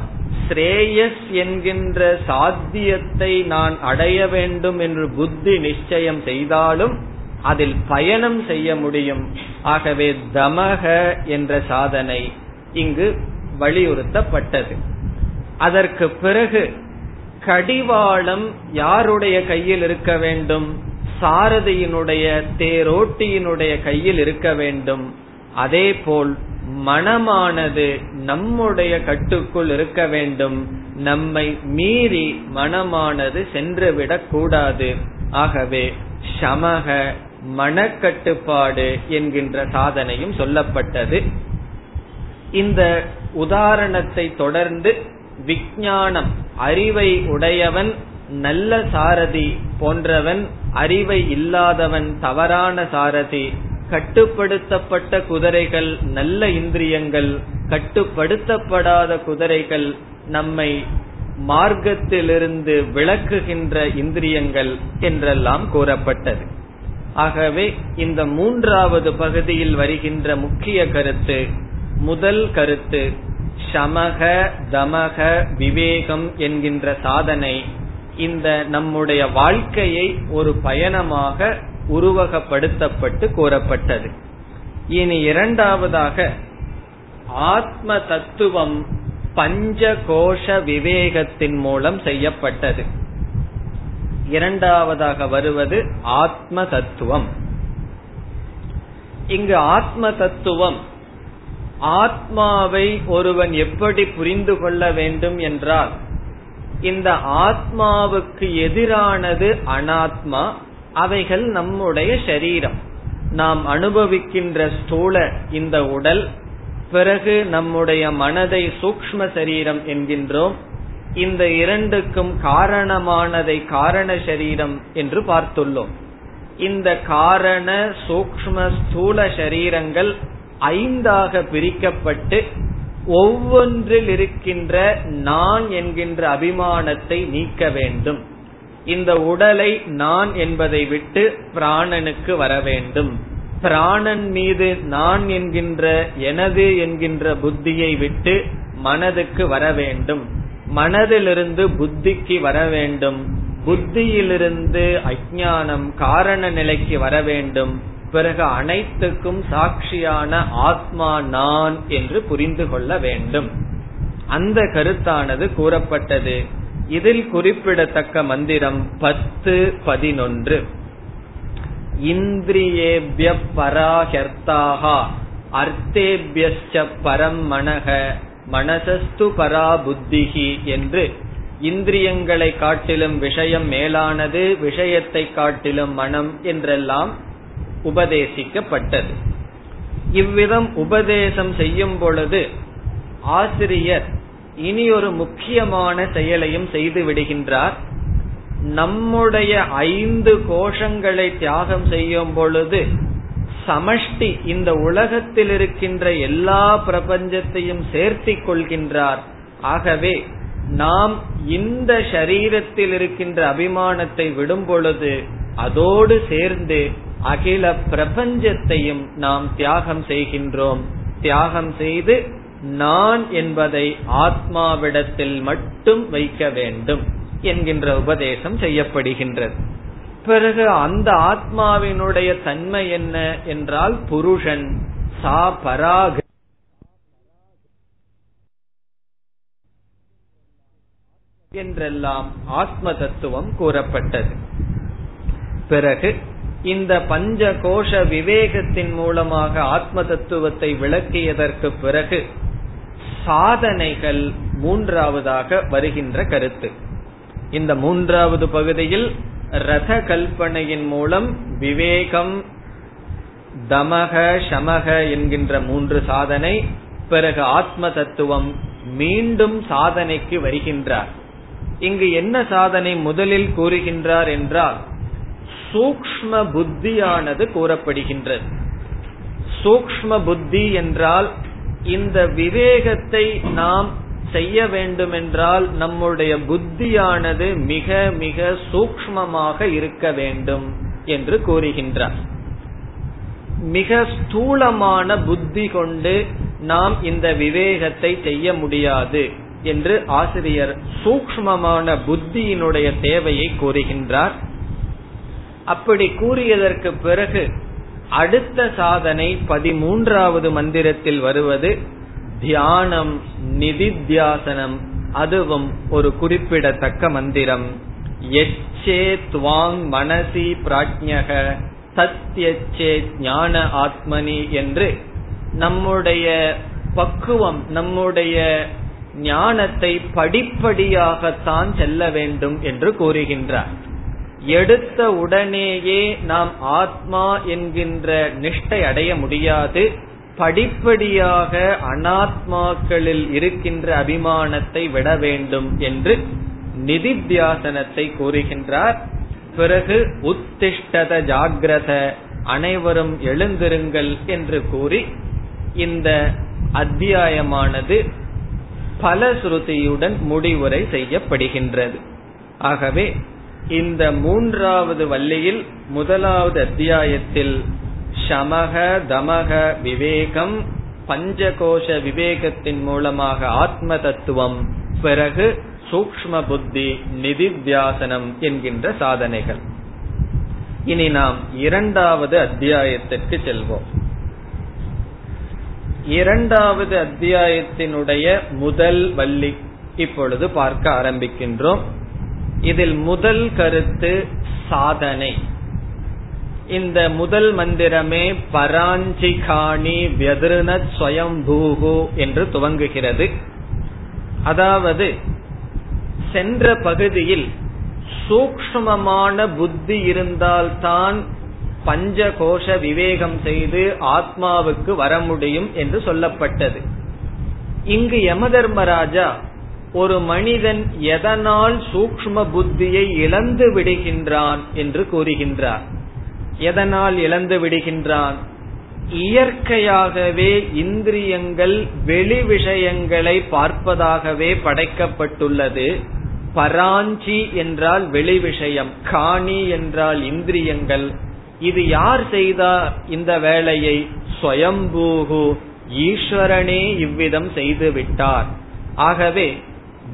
ஸ்ரேயஸ் என்கின்ற சாத்தியத்தை நான் அடைய வேண்டும் என்று புத்தி நிச்சயம் செய்தாலும் அதில் பயணம் செய்ய முடியும். ஆகவே தமக என்ற சாதனை இங்கு வலியுறுத்தப்பட்டது. அதற்கு பிறகு கடிவாளம் யாருடைய கையில் இருக்க வேண்டும்? சாரதியினுடைய தேரோட்டியினுடைய கையில் இருக்க வேண்டும். அதேபோல் மனமானது நம்முடைய கட்டுக்குள் இருக்க வேண்டும். நம்மை மீறி மனமானது சென்றுவிடக் கூடாது. ஆகவே சமக மனக்கட்டுப்பாடு என்கின்ற சாதனையும் சொல்லப்பட்டது. இந்த உதாரணத்தை தொடர்ந்து விஞ்ஞானம் அறிவை உடையவன் நல்ல சாரதி போன்றவன் அறிவை இல்லாதவன் தவறான சாரதி கட்டுப்படுத்தப்பட்ட குதிரைகள் நல்ல இந்திரியங்கள் கட்டுப்படுத்தப்படாத குதிரைகள் நம்மை மார்க்கத்திலிருந்து விளக்குகின்ற இந்திரியங்கள் என்றெல்லாம் கூறப்பட்டது. ஆகவே இந்த மூன்றாவது பகுதியில் வருகின்ற முக்கிய கருத்து முதல் கருத்து சமக தமக விவேகம் என்கின்ற சாதனை இந்த நம்முடைய வாழ்க்கையை ஒரு பயணமாக உருவகப்படுத்தப்பட்டு கூறப்பட்டது. இனி இரண்டாவதாக ஆத்ம தத்துவம் பஞ்ச கோஷ விவேகத்தின் மூலம் செய்யப்பட்டது. இரண்டாவதாக வருவது ஆத்ம தத்துவம் இங்கு ஆத்ம தத்துவம் ஆத்மாவை ஒருவன் எப்படி புரிந்து கொள்ள வேண்டும் என்றால் இந்த ஆத்மாவுக்கு எதிரானது அனாத்மா அவைகள் நம்முடைய சரீரம். நாம் அனுபவிக்கின்ற ஸ்தூல இந்த உடல் பிறகு நம்முடைய மனதை சூக்ம சரீரம் என்கின்றோம். இந்த இரண்டுக்கும் காரணமானதை காரண சரீரம் என்று பார்த்துள்ளோம். இந்த காரண சூக்ம ஸ்தூல சரீரங்கள் ஐந்தாக பிரிக்கப்பட்டு ஒவ்வொன்றில் இருக்கின்ற நான் என்கின்ற அபிமானத்தை நீக்க வேண்டும். இந்த உடலை நான் என்பதை விட்டு பிராணனுக்கு வர வேண்டும். பிராணன் மீது நான் என்கின்ற எனது என்கின்ற புத்தியை விட்டு மனதுக்கு வர வேண்டும். மனதிலிருந்து புத்திக்கு வர வேண்டும். புத்தியிலிருந்து அஜானம் காரண நிலைக்கு வர வேண்டும். பிறகு அனைத்துக்கும் சாட்சியான ஆத்மா நான் என்று புரிந்து கொள்ள வேண்டும். அந்த கருத்தானது கூறப்பட்டது. இதில் குறிப்பிடத்தக்க மந்திரம் பத்து பதினொன்று. இந்திரியேபிய பராஹர்த்தாகா அர்த்தேபியச்ச பரம் மனக மனசஸ்து பரா புத்திகி என்று. இந்திரியங்களை காட்டிலும் விஷயம் மேலானது விஷயத்தை காட்டிலும் மனம் என்றெல்லாம் உபதேசிக்கப்பட்டது. இவ்விதம் உபதேசம் செய்யும் பொழுது ஆசிரியர் இனி ஒரு முக்கியமான செயலையும் செய்து விடுகின்றார். நம்முடைய ஐந்து கோஷங்களை தியாகம் செய்யும் பொழுது சமஷ்டி இந்த உலகத்தில் இருக்கின்ற எல்லா பிரபஞ்சத்தையும் சேர்த்தி கொள்கின்றார். ஆகவே நாம் இந்த சரீரத்தில் இருக்கின்ற அபிமானத்தை விடும் பொழுது அதோடு சேர்ந்து அகில பிரபஞ்சத்தையும் நாம் தியாகம் செய்கின்றோம். தியாகம் செய்து நான் என்பதை ஆத்மாவிடத்தில் மட்டும் வைக்க வேண்டும் என்கின்ற உபதேசம் செய்யப்படுகின்றது. பிறகு அந்த ஆத்மாவினுடைய தன்மை என்ன என்றால் புருஷன் சா பராக என்றெல்லாம் ஆத்ம தத்துவம் கூறப்பட்டது. பிறகு இந்த பஞ்ச கோஷ விவேகத்தின் மூலமாக ஆத்ம தத்துவத்தை விளக்கியதற்கு பிறகு சாதனைகள் மூன்றாவதாக வருகின்ற கருத்து. இந்த மூன்றாவது பகுதியில் ரத கல்பனையின் மூலம் விவேகம் தமக சமக என்கின்ற மூன்று சாதனை பிறகு ஆத்ம தத்துவம் மீண்டும் சாதனைக்கு வருகின்றார். இங்கு என்ன சாதனை முதலில் கூறுகின்றார் என்றால் சூக்ம புத்தியானது கூறப்படுகின்றது. சூக்ம புத்தி என்றால் இந்த விவேகத்தை நாம் செய்ய வேண்டுமென்றால் நம்முடைய புத்தியானது மிக மிக சூக்மமாக இருக்க வேண்டும் என்று கூறுகின்றார். மிக ஸ்தூலமான புத்தி கொண்டு நாம் இந்த விவேகத்தை செய்ய முடியாது என்று ஆசிரியர் சூக்மமான புத்தியினுடைய தேவையை கூறுகின்றார். அப்படி கூறியதற்கு பிறகு அடுத்த சாதனை பதிமூன்றாவது மந்திரத்தில் வருவது தியானம் நிதித்தியாசனம் அதுவும் ஒரு குறிப்பிடத்தக்க மந்திரம். எச்சே துவாங் மனசி பிராஜ்யக சத்யச்சே ஞான ஆத்மனி என்று நம்முடைய பக்குவம் நம்முடைய ஞானத்தை படிப்படியாகத்தான் செல்ல வேண்டும் என்று கூறுகின்றார். எடுத்த உடனேயே நாம் ஆத்மா என்கின்ற நிஷ்டை அடைய முடியாது. படிப்படியாக அனாத்மாக்களில் இருக்கின்ற அபிமானத்தை விட வேண்டும் என்று நிதித்தியாசனத்தை கூறுகின்றார். பிறகு உத்திஷ்டத ஜாகிரத அனைவரும் எழுந்திருங்கள் என்று கூறி இந்த அத்தியாயமானது பலஸ்ருதியுடன் முடிவுரை செய்யப்படுகின்றது. ஆகவே இந்த மூன்றாவது வள்ளியில் முதலாவது அத்தியாயத்தில் சமக தமக விவேகம் பஞ்சகோஷ விவேகத்தின் மூலமாக ஆத்ம தத்துவம் பிறகு சூக்ம புத்தி நிதித்தியாசனம் என்கின்ற சாதனைகள். இனி நாம் இரண்டாவது அத்தியாயத்திற்கு செல்வோம். இரண்டாவது அத்தியாயத்தினுடைய முதல் வள்ளி இப்பொழுது பார்க்க ஆரம்பிக்கின்றோம். இதில் முதல் கருத்து சாதனை. இந்த முதல் மந்திரமே பராஞ்சிகாணி வியதிருண ஸ்வயம்பூகு என்று துவங்குகிறது. அதாவது சென்ற பகுதியில் சூக்மமான புத்தி இருந்தால்தான் பஞ்சகோஷ விவேகம் செய்து ஆத்மாவுக்கு வர முடியும் என்று சொல்லப்பட்டது. இங்கு யம தர்மராஜா ஒரு மனிதன் எதனால் சூக்ம புத்தியை இழந்து விடுகின்றான் என்று கூறுகின்றார். எதனால் இழந்து விடுகின்றான்? இயற்கையாகவே இந்திரியங்கள் வெளி விஷயங்களை பார்ப்பதாகவே படைக்கப்பட்டுள்ளது. பராஞ்சி என்றால் வெளி விஷயம் காணி என்றால் இந்திரியங்கள். இது யார் செய்தார் இந்த வேலையை? ஸ்வயம்பூகு ஈஸ்வரனே இவ்விதம் செய்து விட்டார். ஆகவே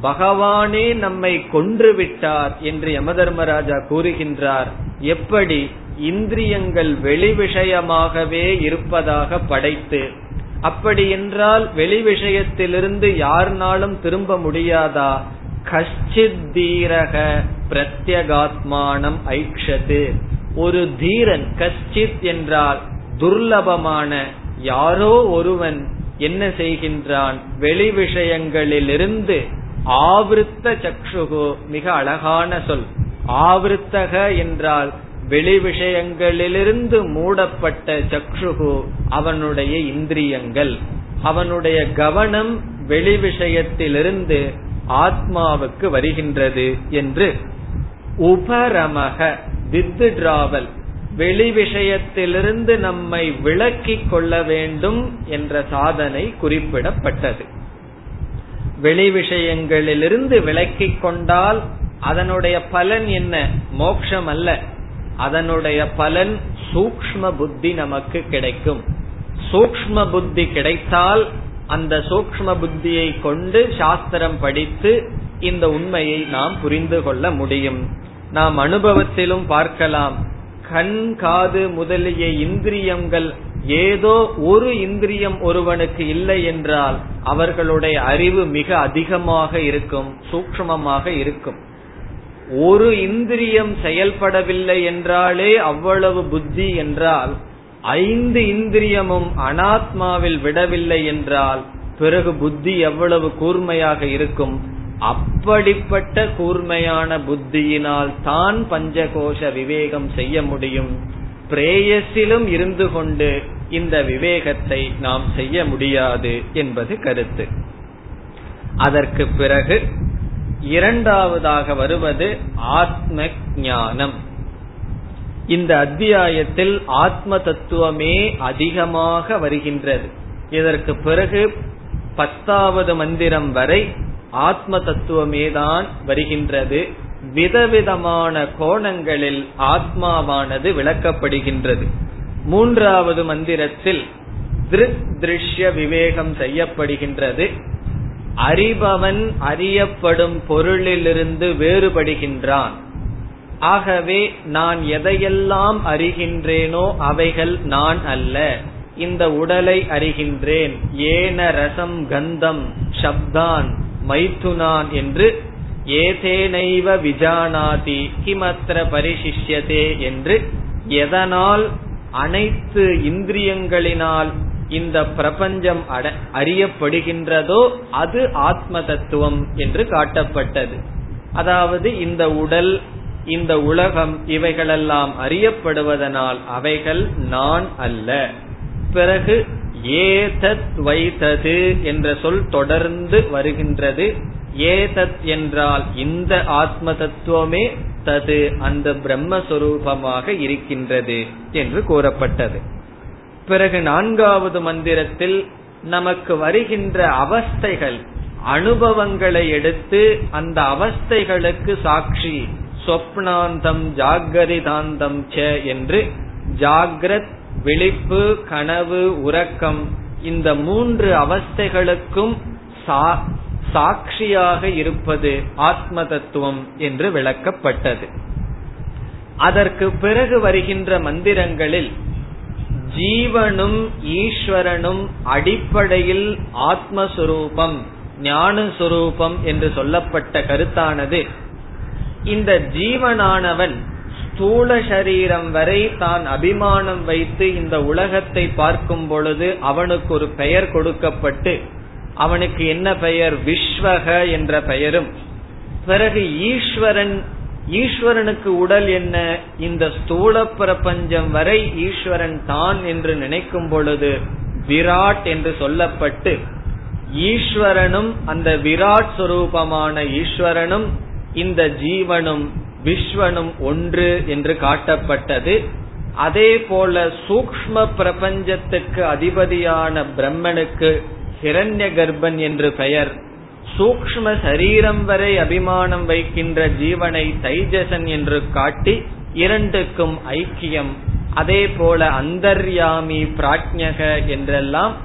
பகவானே நம்மை கொன்று விட்டார் என்று யமதர்மராஜா கூறுகின்றார். எப்படி? இந்திரியங்கள் வெளி விஷயமாகவே இருப்பதாக படைத்து. அப்படி என்றால் வெளி விஷயத்திலிருந்து யாருனாலும் திரும்ப முடியாதா? கஷ்டித் தீரக பிரத்யகாத்மானம் ஐக்ஷது. ஒரு தீரன் கஷ்டித் என்றால் துர்லபமான யாரோ ஒருவன் என்ன செய்கின்றான்? வெளி விஷயங்களிலிருந்து ஆவிருத்த சக்ஷுகு மிக அழகான சொல். ஆவிருத்தக என்றால் வெளி விஷயங்களிலிருந்து மூடப்பட்ட சக்ஷுகு அவனுடைய இந்திரியங்கள். அவனுடைய கவனம் வெளி விஷயத்திலிருந்து ஆத்மாவுக்கு வருகின்றது என்று. உபரமக வித்து டிராவல் வெளி விஷயத்திலிருந்து நம்மை விளக்கிக் கொள்ள வேண்டும் என்ற சாதனை குறிப்பிடப்பட்டது. வெளி விஷயங்களிலிருந்து விலக்கிக் கொண்டால் அதனுடைய பலன் என்ன? மோக்ஷம் அல்ல. அதனுடைய பலன் சூக்ம புத்தி நமக்கு கிடைக்கும். சூக்ம புத்தி கிடைத்தால் அந்த சூக்ம புத்தியை கொண்டு சாஸ்திரம் படித்து இந்த உண்மையை நாம் புரிந்து கொள்ள முடியும். நாம் அனுபவத்திலும் பார்க்கலாம். கண் காது முதலிய இந்திரியங்கள் ஏதோ ஒரு இந்திரியம் ஒருவனுக்கு இல்லை என்றால் அவர்களுடைய அறிவு மிக அதிகமாக இருக்கும் சூக்மமாக இருக்கும். ஒரு இந்திரியம் செயல்படவில்லை என்றாலே அவ்வளவு புத்தி என்றால் ஐந்து இந்திரியமும் அனாத்மாவில் விடவில்லை என்றால் பிறகு புத்தி எவ்வளவு கூர்மையாக இருக்கும்? அப்படிப்பட்ட கூர்மையான புத்தியினால் தான் பஞ்சகோஷ விவேகம் செய்ய முடியும். பிரேயசிலும் இருந்து கொண்டு இந்த விவேகத்தை நாம் செய்ய முடியாது என்பது கருத்து. அதற்கு பிறகு இரண்டாவதாக வருவது ஆத்ம ஞானம் இந்த அத்தியாயத்தில் ஆத்ம தத்துவமே அதிகமாக வருகின்றது. இதற்கு பிறகு பத்தாவது மந்திரம் வரை ஆத்ம தத்துவமே தான் வருகின்றது. விதவிதமான கோணங்களில் ஆத்மாவானது விளக்கப்படுகின்றது. மூன்றாவது மந்திரத்தில் திருஷ்ய விவேகம் செய்யப்படுகின்றது. அறிபவன் அறியப்படும் பொருளிலிருந்து வேறுபடுகின்றான். ஆகவே நான் எதையெல்லாம் அறிகின்றேனோ அவைகள் நான் அல்ல. இந்த உடலை அறிகின்றேன். ஏன ரசம் கந்தம் சப்தான் மைத்துனான் என்று ஏதேனைவ விஜானாதி கிமத்திர பரிசிஷ்யதே என்று எதனால் அனைத்து இந்திரியங்களினால் இந்த பிரபஞ்சம் அறியப்படுகின்றதோ அது ஆத்ம தத்துவம் என்று காட்டப்பட்டது. அதாவது இந்த உடல் இந்த உலகம் இவைகளெல்லாம் அறியப்படுவதனால் அவைகள் நான் அல்ல. பிறகு ஏதத் வைத்தது என்ற சொல் தொடர்ந்து வருகின்றது. ஏதத் என்றால் இந்த ஆத்ம தத்துவமே தது அந்த பிரம்மஸ்வரூபமாக இருக்கின்றது என்று கூறப்பட்டது. பிறகு நான்காவது மந்திரத்தில் நமக்கு வருகின்ற அவஸ்தைகள் அனுபவங்களை எடுத்து அந்த அவஸ்தைகளுக்கு சாட்சி சொப்னாந்தம் ஜாகரிதாந்தம் ச என்று ஜாகிரத் விழிப்பு கனவு உறக்கம் இந்த மூன்று அவஸ்தைகளுக்கும் சாட்சியாக இருப்பது ஆத்ம தத்துவம் என்று விளக்கப்பட்டது. அதற்கு பிறகு வருகின்ற மந்திரங்களில் ஜீவனும் ஈஸ்வரனும் அடிப்படையில் ஆத்மஸ்வரூபம் ஞானஸ்வரூபம் என்று சொல்லப்பட்ட கருத்தானது. இந்த ஜீவனானவன் ஸ்தூல சரீரம் வரை தான் அபிமானம் வைத்து இந்த உலகத்தை பார்க்கும் பொழுது அவனுக்கு ஒரு பெயர் கொடுக்கப்பட்டு அவனுக்கு என்ன பெயர்? விஸ்வக என்ற பெயரும். பிறகு ஈஸ்வரன் ஈஸ்வரனுக்கு உடல் என்ன? இந்த ஸ்தூல பிரபஞ்சம் வரை ஈஸ்வரன் தான் என்று நினைக்கும் பொழுது விராட் என்று சொல்லப்பட்டு ஈஸ்வரனும் அந்த விராட் சுரூபமான ஈஸ்வரனும் இந்த ஜீவனும் விஸ்வனும் ஒன்று என்று காட்டப்பட்டது. அதே போல சூக்ம பிரபஞ்சத்துக்கு அதிபதியான பிரம்மனுக்கு ஹிரண்ய கர்ப்பன் என்று பெயர். சூக்ம சரீரம் வரை அபிமானம் வைக்கின்ற ஜீவனை தைஜசன் என்று காட்டி இரண்டுக்கும் ஐக்கியம். அதே போல அந்தர்யாமி பிராஜ்யக என்றெல்லாம்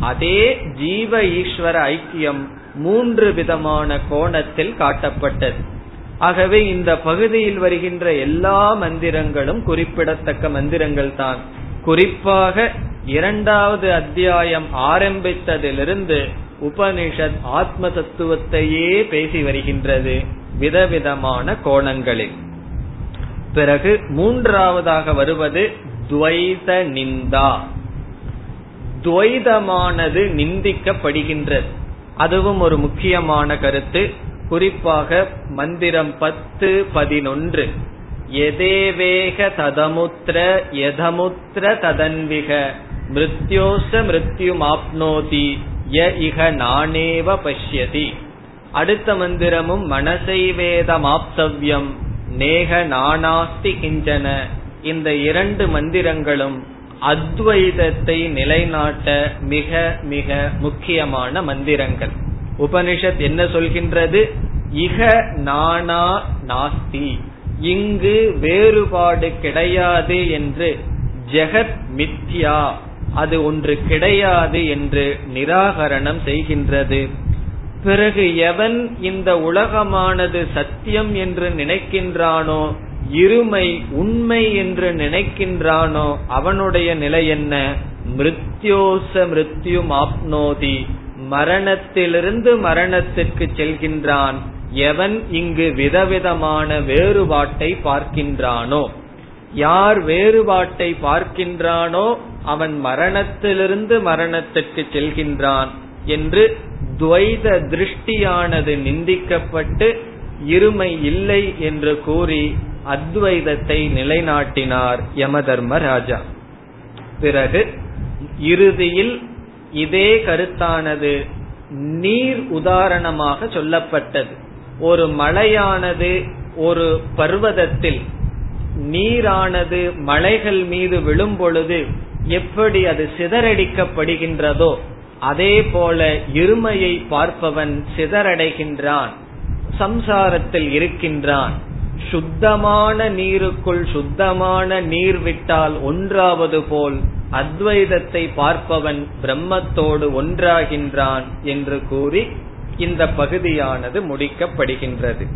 அதே ஜீவ ஈஸ்வர ஐக்கியம் மூன்று விதமான கோணத்தில் காட்டப்பட்டது. ஆகவே இந்த பகுதியில் வருகின்ற எல்லா மந்திரங்களும் குறிப்பிடத்தக்க மந்திரங்கள் தான் குறிப்பாக இரண்டாவது அத்தியாயம் ஆரம்பித்ததிலிருந்து உபனிஷத் ஆத்ம தத்துவத்தையே பேசி வருகின்றது விதவிதமான கோணங்களில். பிறகு மூன்றாவதாக வருவது துவைத நிந்தா. துவைதமானது நிந்திக்கப்படுகின்றது. அதுவும் ஒரு முக்கியமான கருத்து. குறிப்பாக மந்திரம் பத்து பதினொன்று. எதேவேக ததமுத்திர எதமுத்திர ததன்விக. மிருத்யோச மிருத்யுமாப்னோதி ய இக நானேவ பஷ்யதி. அடுத்த மந்திரமும் மனசை வேதமாப்தவ்யம் நேக நானாஸ்தி கிஞ்சன. இந்த இரண்டு மந்திரங்களும் அத்வைதத்தை நிலைநாட்ட மிக மிக முக்கியமான மந்திரங்கள். உபனிஷத் என்ன சொல்கின்றது? இக நானா நாஸ்தி. இங்கு வேறுபாடு கிடையாது என்று ஜெகத் மித்யா அது ஒன்று கிடையாது என்று நிராகரணம் செய்கின்றது. பிறகு எவன் இந்த உலகமானது சத்தியம் என்று நினைக்கின்றானோ இருமை உண்மை என்று நினைக்கின்றானோ அவனுடைய நிலை என்ன? மிருத்யோச மிருத்யும் ஆப்னோதி. மரணத்திலிருந்து மரணத்திற்கு செல்கின்றான். எவன் இங்கு விதவிதமான வேறுபாட்டை பார்க்கின்றானோ. யார் வேறுபாட்டை பார்க்கின்றானோ அவன் மரணத்திலிருந்து மரணத்திற்கு செல்கின்றான் என்று துவைத திருஷ்டியானது நிந்திக்கப்பட்டு இருமை இல்லை என்று கூறி அத்வைதத்தை நிலைநாட்டினார் யமதர்மராஜா. பிறகு இறுதியில் இதே கருத்தானது நீர் உதாரணமாக சொல்லப்பட்டது. ஒரு மலையானது ஒரு பர்வதத்தில் நீரானது மலைகள் மீது விழும் பொழுது எப்படி அது சிதறடிக்கப்படுகின்றதோ அதே போல இருமையை பார்ப்பவன் சிதறடைகின்றான் சம்சாரத்தில் இருக்கின்றான். சுத்தமான நீருக்குள் சுத்தமான நீர் விட்டால் ஒன்றாவது போல் அத்வைதத்தை பார்ப்பவன் பிரம்மத்தோடு ஒன்றாகின்றான் என்று கூறி இந்த பகுதியானது முடிக்கப்படுகின்றது.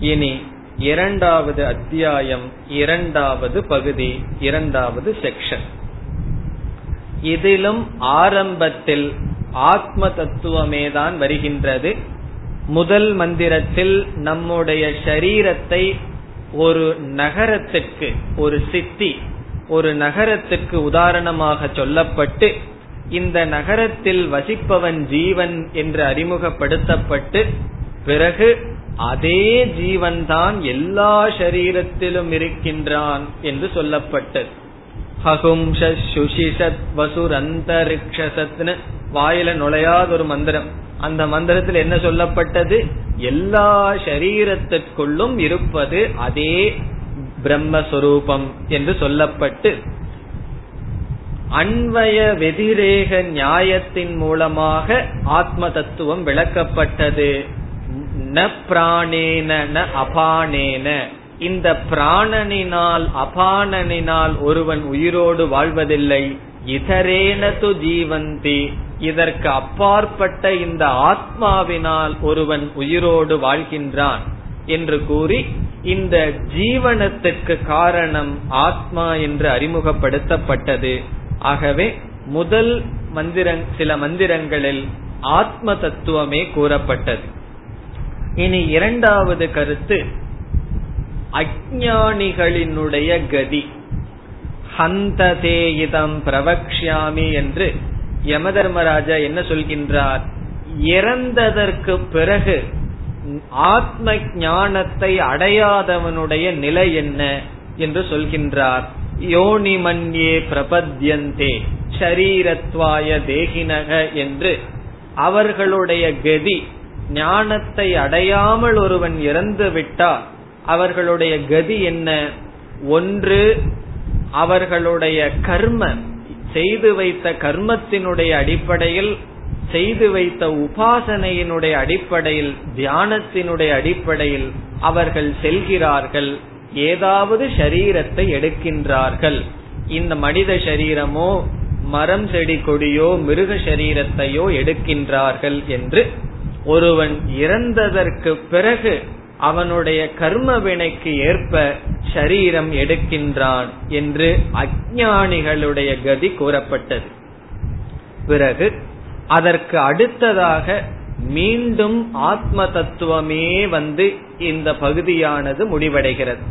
இனி இரண்டாவது அத்தியாயம் இரண்டாவது பகுதி இரண்டாவது செக்ஷன் இதிலும் ஆரம்பத்தில் ஆத்ம தத்துவமே தான் வருகின்றது. முதல் மந்திரத்தில் நம்முடைய சரீரத்தை ஒரு நகரத்திற்கு ஒரு சித்தி ஒரு நகரத்துக்கு உதாரணமாக சொல்லப்பட்டு இந்த நகரத்தில் வசிப்பவன் ஜீவன் என்று அறிமுகப்படுத்தப்பட்டு பிறகு அதே ஜீவன் தான் எல்லா சரீரத்திலும் இருக்கின்றான் என்று சொல்லப்பட்டது. ஹகும்ஷத் சுஷிஷத் வசுரந்தரிக்ஷசத்னு வாயில நுழையாத ஒரு மந்திரம். அந்த மந்திரத்தில் என்ன சொல்லப்பட்டது? எல்லா சரீரத்திற்குள்ளும் இருப்பது அதே பிரம்மஸ்வரூபம் என்று சொல்லப்பட்டு அன்வய வெதிரேக நியாயத்தின் மூலமாக ஆத்ம தத்துவம் விளக்கப்பட்டது. ந பிராணேன ந அபானேன. இந்த பிராணனினால் அபானனினால் ஒருவன் உயிரோடு வாழ்வதில்லை. இதரேன து ஜீவந்தி. இதற்கு அப்பாற்பட்ட இந்த ஆத்மாவினால் ஒருவன் உயிரோடு வாழ்கின்றான் என்று கூறி இந்த ஜீவனத்துக்கு காரணம் ஆத்மா என்று அறிமுகப்படுத்தப்பட்டது. ஆகவே முதல் மந்திர சில மந்திரங்களில் ஆத்ம தத்துவமே கூறப்பட்டது. இனி இரண்டாவது கருத்து அஜானிகளினுடைய கதி. ஹந்ததே இதம் பிரவக்ஷாமி என்று யமதர்மராஜா என்ன சொல்கின்றார்? இறந்ததற்கு பிறகு ஆத்ம ஞானத்தை அடையாதவனுடைய நிலை என்ன என்று சொல்கின்றார். யோனி மன்யே பிரபத்யந்தே சரீரத்வாய தேகினக என்று அவர்களுடைய கதி ஞானத்தை அடையாமல் ஒருவன் இறந்து விட்டால் அவர்களுடைய கதி என்ன? ஒன்று அவர்களுடைய கர்ம செய்து வைத்த கர்மத்தினுடைய அடிப்படையில் செய்து வைத்த உபாசனையினுடைய அடிப்படையில் தியானத்தினுடைய அடிப்படையில் அவர்கள் செல்கிறார்கள். ஏதாவது சரீரத்தை எடுக்கின்றார்கள். இந்த மனித சரீரமோ மரம் செடி கொடியோ மிருக சரீரத்தையோ எடுக்கின்றார்கள் என்று ஒருவன் இறந்ததற்கு பிறகு அவனுடைய கர்ம வினைக்கு ஏற்ப சரீரம் எடுக்கின்றான் என்று அஜானிகளுடைய கதி கூறப்பட்டது. பிறகு அதற்கு அடுத்ததாக மீண்டும் ஆத்ம தத்துவமே வந்து இந்த பகுதியானது முடிவடைகிறது.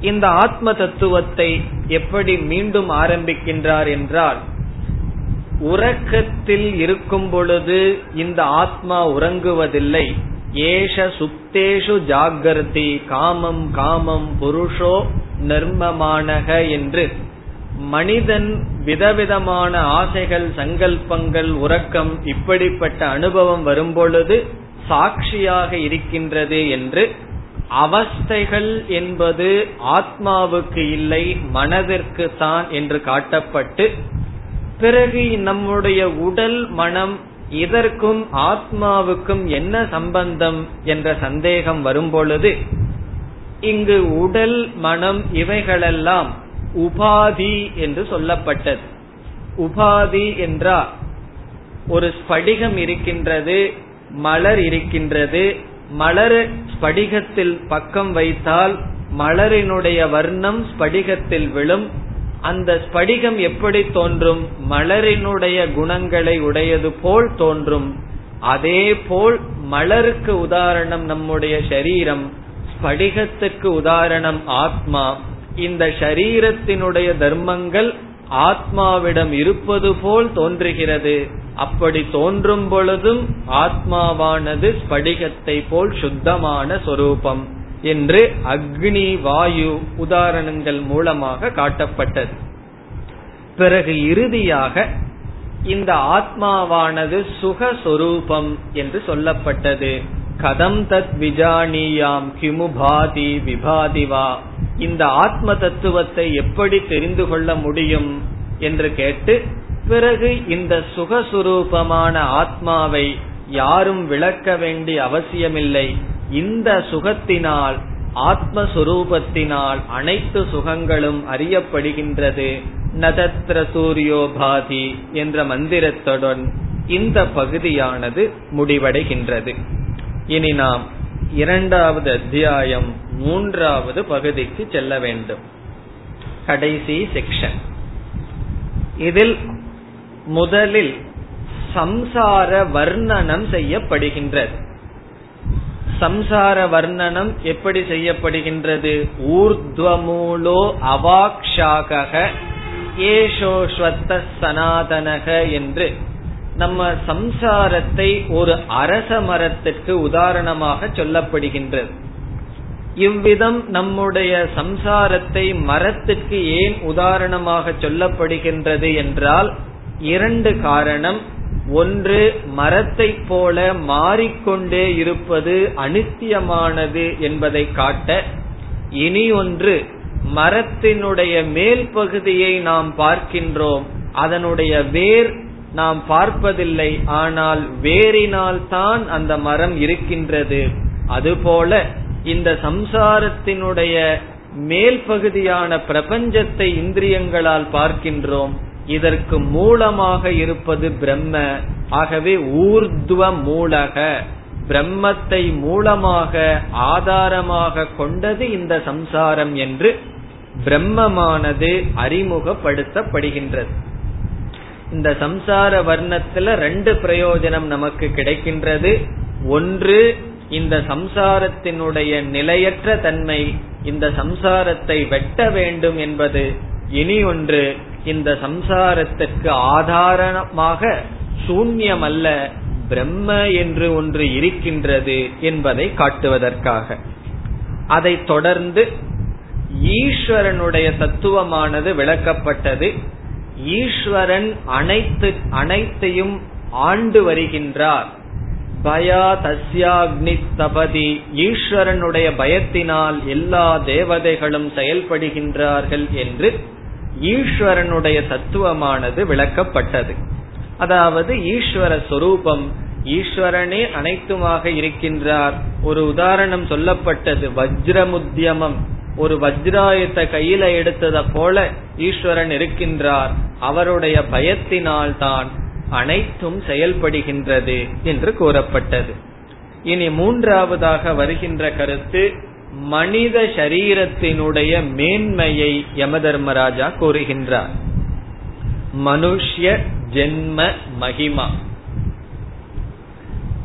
இந்த ஆத்ம தத்துவத்தை எப்படி மீண்டும் ஆரம்பிக்கின்றார் என்றால் உறக்கத்தில் இருக்கும் பொழுது இந்த ஆத்மா உறங்குவதில்லை. ஏஷ சுப்தேஷு ஜாகிரதி காமம் காமம் புருஷோ நர்மமானக என்று. மனிதன் விதவிதமான ஆசைகள் சங்கல்பங்கள் உறக்கம் இப்படிப்பட்ட அனுபவம் வரும்பொழுது சாட்சியாக இருக்கின்றது என்று. அவஸ்தைகள் என்பது ஆத்மாவுக்கு இல்லை மனதிற்கு தான் என்று காட்டப்பட்டு பிறகு நம்முடைய உடல் மனம் இதற்கும் ஆத்மாவுக்கும் என்ன சம்பந்தம் என்ற சந்தேகம் வரும்பொழுது இங்கு உடல் மனம் இவைகளெல்லாம் உபாதி என்று சொல்லப்பட்டது. உபாதி என்றால் ஒரு ஸ்படிகம் இருக்கின்றது மலர் இருக்கின்றது. மலர் ஸ்படிகத்தில் பக்கம் வைத்தால் மலரினுடைய வர்ணம் ஸ்படிகத்தில் விழும். அந்த ஸ்படிகம் எப்படி தோன்றும்? மலரினுடைய குணங்களை உடையது போல் தோன்றும். அதே போல் மலருக்கு உதாரணம் நம்முடைய சரீரம் ஸ்படிகத்துக்கு உதாரணம் ஆத்மா. இந்த ஷரீரத்தினுடைய தர்மங்கள் ஆத்மாவிடம் இருப்பது போல் தோன்றுகிறது. அப்படி தோன்றும் பொழுதும் ஆத்மாவானது ஸ்படிகத்தை போல் சுத்தமான சொரூபம். என்று அக்னி வாயு உதாரணங்கள் மூலமாக காட்டப்பட்டது. பிறகு இறுதியாக இந்த ஆத்மாவானது சுகஸ்வரூபம் என்று சொல்லப்பட்டது. கதம் தத் விஜானியாம் கிமுபாதி விபாதிவா இந்த ஆத்ம தத்துவத்தை எப்படி தெரிந்து கொள்ள முடியும் என்று கேட்டு பிறகு இந்த சுகசுரூபமான ஆத்மாவை யாரும் விளக்க வேண்டிய அவசியமில்லை. இந்த சுகத்தினால் ஆத்மஸ்வரூபத்தினால் அனைத்து சுகங்களும் அறியப்படுகின்றது. நதத்ர சூரியோபாதி என்ற மந்திரத்துடன் இந்த பகுதியானது முடிவடைகின்றது. இனி நாம் இரண்டாவது அத்தியாயம் மூன்றாவது பகுதிக்கு செல்ல வேண்டும். கடைசி செக்ஷன் இதில் முதலில் சம்சார வர்ணனம் செய்யப்படுகின்றது. சம்சார வர்ணனம் எப்படி செய்யப்படுகின்றது? ஊர்துவமூலோ அவாக்ஷாக ஏஷோஸ்வத்த சனாதனக என்று. நம்ம சம்சாரத்தை ஒரு அரச மரத்திற்கு உதாரணமாக சொல்லப்படுகின்றது. இவ்விதம் நம்முடைய சம்சாரத்தை மரத்திற்கு ஏன் உதாரணமாக சொல்லப்படுகின்றது என்றால் இரண்டு காரணம். ஒன்று மரத்தை போல மாறிக்கொண்டே இருப்பது அனித்தியமானது என்பதை காட்ட இனி ஒன்று மரத்தினுடைய மேல் பகுதியை நாம் பார்க்கின்றோம். அதனுடைய வேர் நாம் பார்ப்பதில்லை ஆனால் வேரினால் தான் அந்த மரம் இருக்கின்றது. அதுபோல இந்த சம்சாரத்தினுடைய மேல் பகுதியான பிரபஞ்சத்தை இந்திரியங்களால் பார்க்கின்றோம். இதற்கு மூலமாக இருப்பது பிரம்ம. ஆகவே ஊர்துவ மூலக. பிரம்மத்தை மூலமாக ஆதாரமாக கொண்டது இந்த சம்சாரம் என்று பிரம்மமானது அறிமுகப்படுத்தப்படுகின்றது. இந்த சம்சார வர்ணத்துல ரெண்டு பிரயோஜனம் நமக்கு கிடைக்கின்றது. ஒன்று இந்த சம்சாரத்தினுடைய நிலையற்ற தன்மை இந்த சம்சாரத்தை வெட்ட வேண்டும் என்பது. இனி ஒன்று இந்த சம்சாரத்திற்கு ஆதாரமாக சூன்யம் அல்ல பிரம்ம என்று ஒன்று இருக்கின்றது என்பதை காட்டுவதற்காக. அதை தொடர்ந்து ஈஸ்வரனுடைய தத்துவமானது விளக்கப்பட்டது. ஈஸ்வரன் அனைத்து அனைத்தையும் ஆண்டு வருகின்றார். பயா தஸ்யாக்னி தபதி ஈஸ்வரனுடைய பயத்தினால் எல்லா தேவதைகளும் செயல்படுகின்றார்கள் என்று ஈஸ்வரனுடைய தத்துவமானது விளக்கப்பட்டது. அதாவது ஈஸ்வர சொரூபம் ஈஸ்வரனே அனைத்துமாக இருக்கின்றார். ஒரு உதாரணம் சொல்லப்பட்டது வஜ்ரமுத்தியமம். ஒரு வஜ்ராயத்தை கையில எடுத்ததை போல ஈஸ்வரன் இருக்கின்றார். அவருடைய பயத்தினால் தான் அனைத்தும் செயல்படுகின்றது என்று கூறப்பட்டது. இனி மூன்றாவதாக வருகின்ற கருத்து மனித சரீரத்தினுடைய மேன்மையை யமதர்மராஜா கூறுகின்றார். மனுஷ்ய ஜென்ம மகிமா.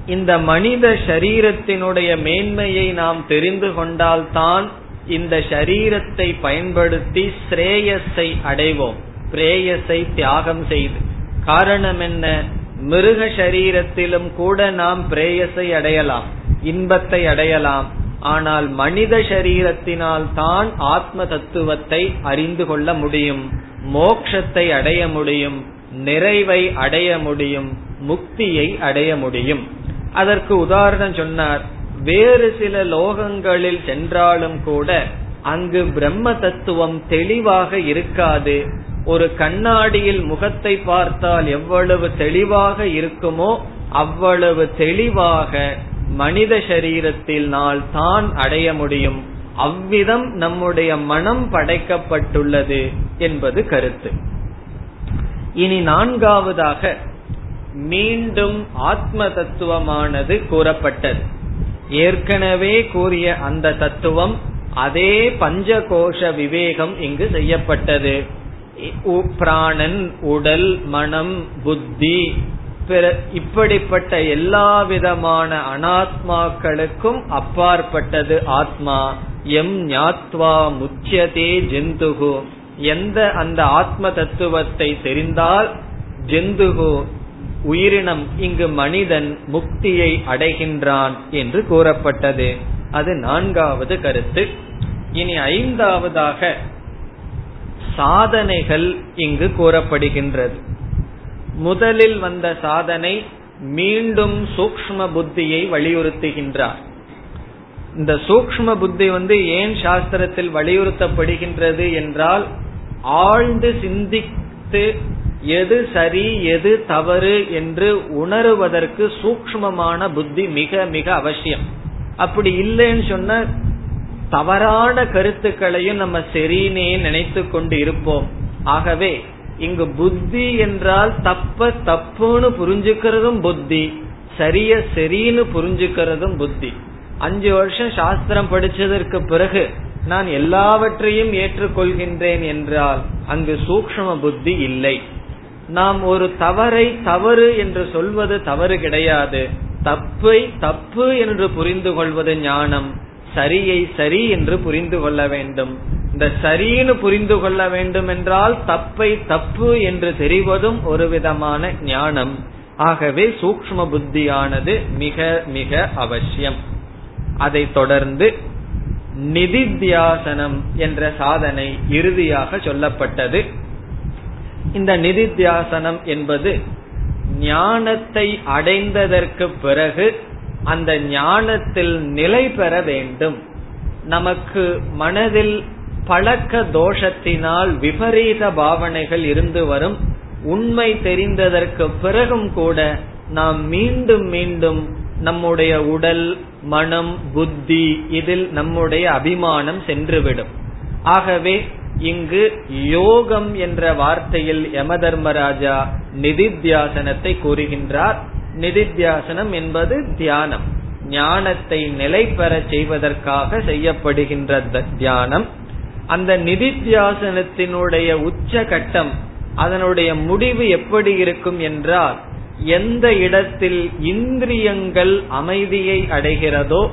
இந்த மனித சரீரத்தினுடைய மேன்மையை நாம் தெரிந்து கொண்டால்தான் இந்த சரீரத்தை பயன்படுத்தி ஸ்ரேயஸை அடைவோம். பிரேயஸை தியாகம் செய்து. காரணம் என்ன? மிருக சரீரத்திலும் கூட நாம் பிரேயஸை அடையலாம். இன்பத்தை அடையலாம். ஆனால் மனித சரீரத்தினால் தான் ஆத்ம தத்துவத்தை அறிந்து கொள்ள முடியும் மோக்ஷத்தை அடைய முடியும் நிறைவை அடைய முடியும் முக்தியை அடைய முடியும். அதற்கு உதாரணம் சொன்னார் வேறு சில லோகங்களில் சென்றாலும் கூட அங்கு பிரம்ம தத்துவம் தெளிவாக இருக்காது. ஒரு கண்ணாடியில் முகத்தை பார்த்தால் எவ்வளவு தெளிவாக இருக்குமோ அவ்வளவு தெளிவாக மனித சரீரத்தில் தான் அடைய முடியும். அவ்விதம் நம்முடைய மனம் படைக்கப்பட்டுள்ளது என்பது கருத்து. இனி நான்காவதாக மீண்டும் ஆத்ம தத்துவமானது கூறப்பட்டது. ஏற்கனவே கூறிய அந்த தத்துவம் அதே பஞ்சகோஷ விவேகம் இங்கு செய்யப்பட்டது. பிராணன் உடல் மனம் புத்தி இப்படிப்பட்ட எல்லா விதமான அனாத்மாக்களுக்கும் அப்பாற்பட்டது ஆத்மா. எம் ஞாத்வா முச்சியதே ஜெந்துகு. எந்த அந்த ஆத்ம தத்துவத்தை தெரிந்தால் ஜெந்துகு உயிரினம் இங்கு மனிதன் முக்தியை அடைகின்றான் என்று கூறப்பட்டது. அது நான்காவது கருத்து. இனி ஐந்தாவதாக சாதனைகள் இங்கு கூறப்படுகின்றது. முதலில் வந்த சாதனை மீண்டும் சூக்ம புத்தியை வலியுறுத்துகின்றார். இந்த சூக்ம புத்தி வந்து ஏன் சாஸ்திரத்தில் வலியுறுத்தப்படுகின்றது என்றால் ஆழ்ந்து சிந்தித்து எது சரி எது தவறு என்று உணருவதற்கு சூக்மமான புத்தி மிக மிக அவசியம். அப்படி இல்லைன்னு சொன்ன தவறான கருத்துக்களையும் நம்ம சரினே நினைத்து கொண்டு இருப்போம். ஆகவே இங்கு புத்தி என்றால் தப்ப தப்புன்னு புரிஞ்சுக்கிறதும் புத்தி சரிய சரின்னு புரிஞ்சுக்கிறதும் புத்தி. அஞ்சு வருஷம் சாஸ்திரம் படிச்சதற்கு பிறகு நான் எல்லாவற்றையும் ஏற்றுக்கொள்கின்றேன் என்றால் அங்கு சூக்ம புத்தி இல்லை. நாம் ஒரு தவறை தவறு என்று சொல்வது தவறு கிடையாது. தப்பை தப்பு என்று புரிந்து கொள்வது ஞானம் சரியை சரி என்று புரிந்து கொள்ள வேண்டும். இந்த சரின்னு புரிந்து கொள்ள வேண்டும் என்றால் தப்பை தப்பு என்று தெரிவதும் ஒரு விதமான ஞானம். ஆகவே சூக்ம புத்தியானது மிக மிக அவசியம். அதை தொடர்ந்து நிதித்தியாசனம் என்ற சாதனை இறுதியாக சொல்லப்பட்டது. இந்த நிதித்தியாசனம் என்பது ஞானத்தை அடைந்ததற்கு பிறகு அந்த ஞானத்தில் நிலை பெற வேண்டும். நமக்கு மனதில் பழக்க தோஷத்தினால் விபரீத பாவனைகள் இருந்து வரும். உண்மை தெரிந்ததற்கு பிறகும் கூட நாம் மீண்டும் மீண்டும் நம்முடைய உடல் மனம் புத்தி இதில் நம்முடைய அபிமானம் சென்றுவிடும். ஆகவே இங்கு யோகம் என்ற வார்த்தையில் யம தர்மராஜா நிதித்தியாசனத்தை கூறுகின்றார். நிதித்தியாசனம் என்பது தியானம். ஞானத்தை நிலை பெற செய்வதற்காக செய்யப்படுகின்ற தியானம். அந்த நிதித்தியாசனத்தினுடைய உச்ச கட்டம் அதனுடைய முடிவு எப்படி இருக்கும் என்றால் எந்த இடத்தில் இந்திரியங்கள் அமைதியை அடைகிறதோ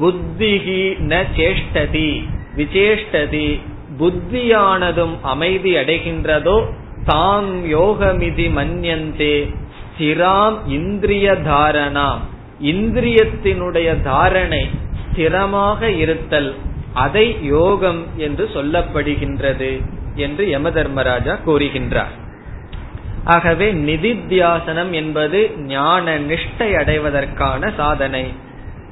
புத்திகி ந சேஷ்டதி விசேஷ்டதி புத்தியானதும் அமைதி அடைகின்றதோ தாம் யோகமிதி மன்யந்தே ஸ்திராம் இந்திரிய தாரணாம். இந்திரியத்தினுடைய தாரணை ஸ்திரமாக இருத்தல். அதை யோகம் என்று சொல்லப்படுகின்றது என்று யம தர்மராஜா கூறுகின்றார். ஆகவே நிதித்தியாசனம் என்பது ஞான நிஷ்டை அடைவதற்கான சாதனை.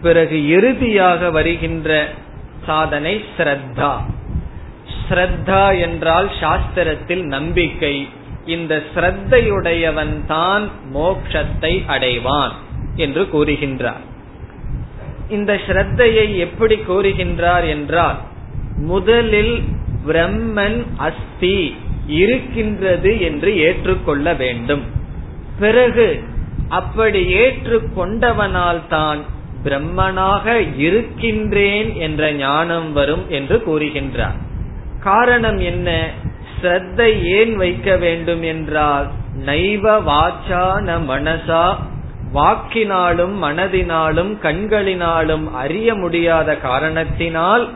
பிறகு இறுதியாக வருகின்ற சாதனை ஸ்ரத்தா. ஸ்ரத்தா என்றால் சாஸ்திரத்தில் நம்பிக்கை. இந்த ஸ்ரத்தையுடையவன் தான் மோக்ஷத்தை அடைவான் என்று கூறுகின்றார். இந்த ஸ்ரத்தையை எப்படி கூறுகின்றார் என்றால் முதலில் பிரம்மன் அஸ்தி இருக்கின்றது என்று ஏற்றுக்கொள்ள வேண்டும். பிறகு அப்படி ஏற்றுக்கொண்டவனால் தான் பிரம்மனாக இருக்கின்றேன் என்ற ஞானம் வரும் என்று கூறுகின்றார். காரணம் என்ன? ஸ்ரத்தை ஏன் வைக்க வேண்டும் என்றால் நைவ வாச்சா ந மனசா வாக்கினாலும் மனதினாலும் கண்களினாலும் அறிய முடியாத காரணத்தினால்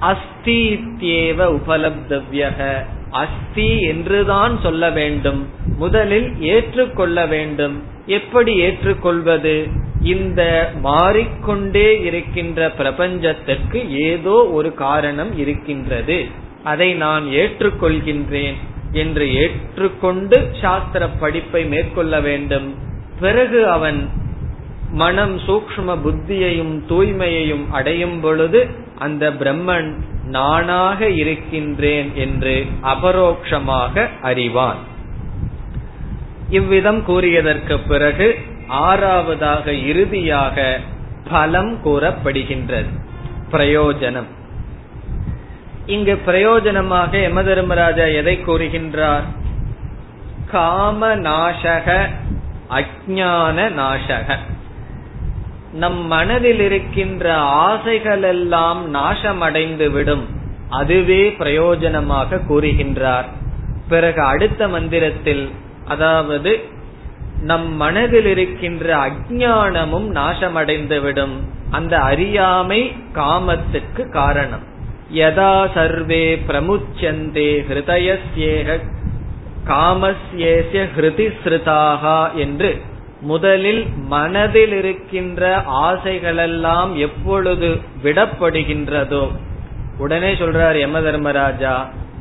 அஸ்தித்யேவ உபலப்தவ்யக. அஸ்தி என்றுதான் சொல்ல வேண்டும். முதலில் ஏற்றுக்கொள்ள வேண்டும். எப்படி ஏற்றுக்கொள்வது? இந்த மாறிக்கொண்டே இருக்கின்ற பிரபஞ்சத்திற்கு ஏதோ ஒரு காரணம் இருக்கின்றது. அதை நான் ஏற்றுக்கொள்கின்றேன் என்று ஏற்றுக்கொண்டு சாஸ்திர படிப்பை மேற்கொள்ள வேண்டும். பிறகு அவன் மனம் சூக்ம புத்தியையும் தூய்மையையும் அடையும் பொழுது அந்த பிரம்மன் நானாக இருக்கின்றேன் என்று அபரோக்ஷமாக அறிவான். இவ்விதம் கூறியதற்கு பிறகு ஆறாவதாக இறுதியாக பலம் கூறப்படுகின்றது. பிரயோஜனம். இங்கு பிரயோஜனமாக யம தர்மராஜா எதை கூறுகின்றார்? காம நாசக அஜான நாசக நம் மனதில் இருக்கின்ற ஆசைகள் எல்லாம் நாசமடைந்து விடும் அதுவே பிரயோஜனமாக கூறுகின்றார். பிறகு அடுத்த மந்திரத்தில் அதாவது நம் மனதில் இருக்கின்ற அஜானமும் நாசமடைந்துவிடும். அந்த அறியாமை காமத்துக்கு காரணம். யதா சர்வே பிரமுச்சந்தே ஹிருதயசேக காமஸ்யேசிய ஹிருதி ஸ்ருதாகா என்று முதலில் மனதில் இருக்கின்ற ஆசைகளெல்லாம் எப்பொழுது விடப்படுகின்றதோ உடனே சொல்றார் யம தர்மராஜா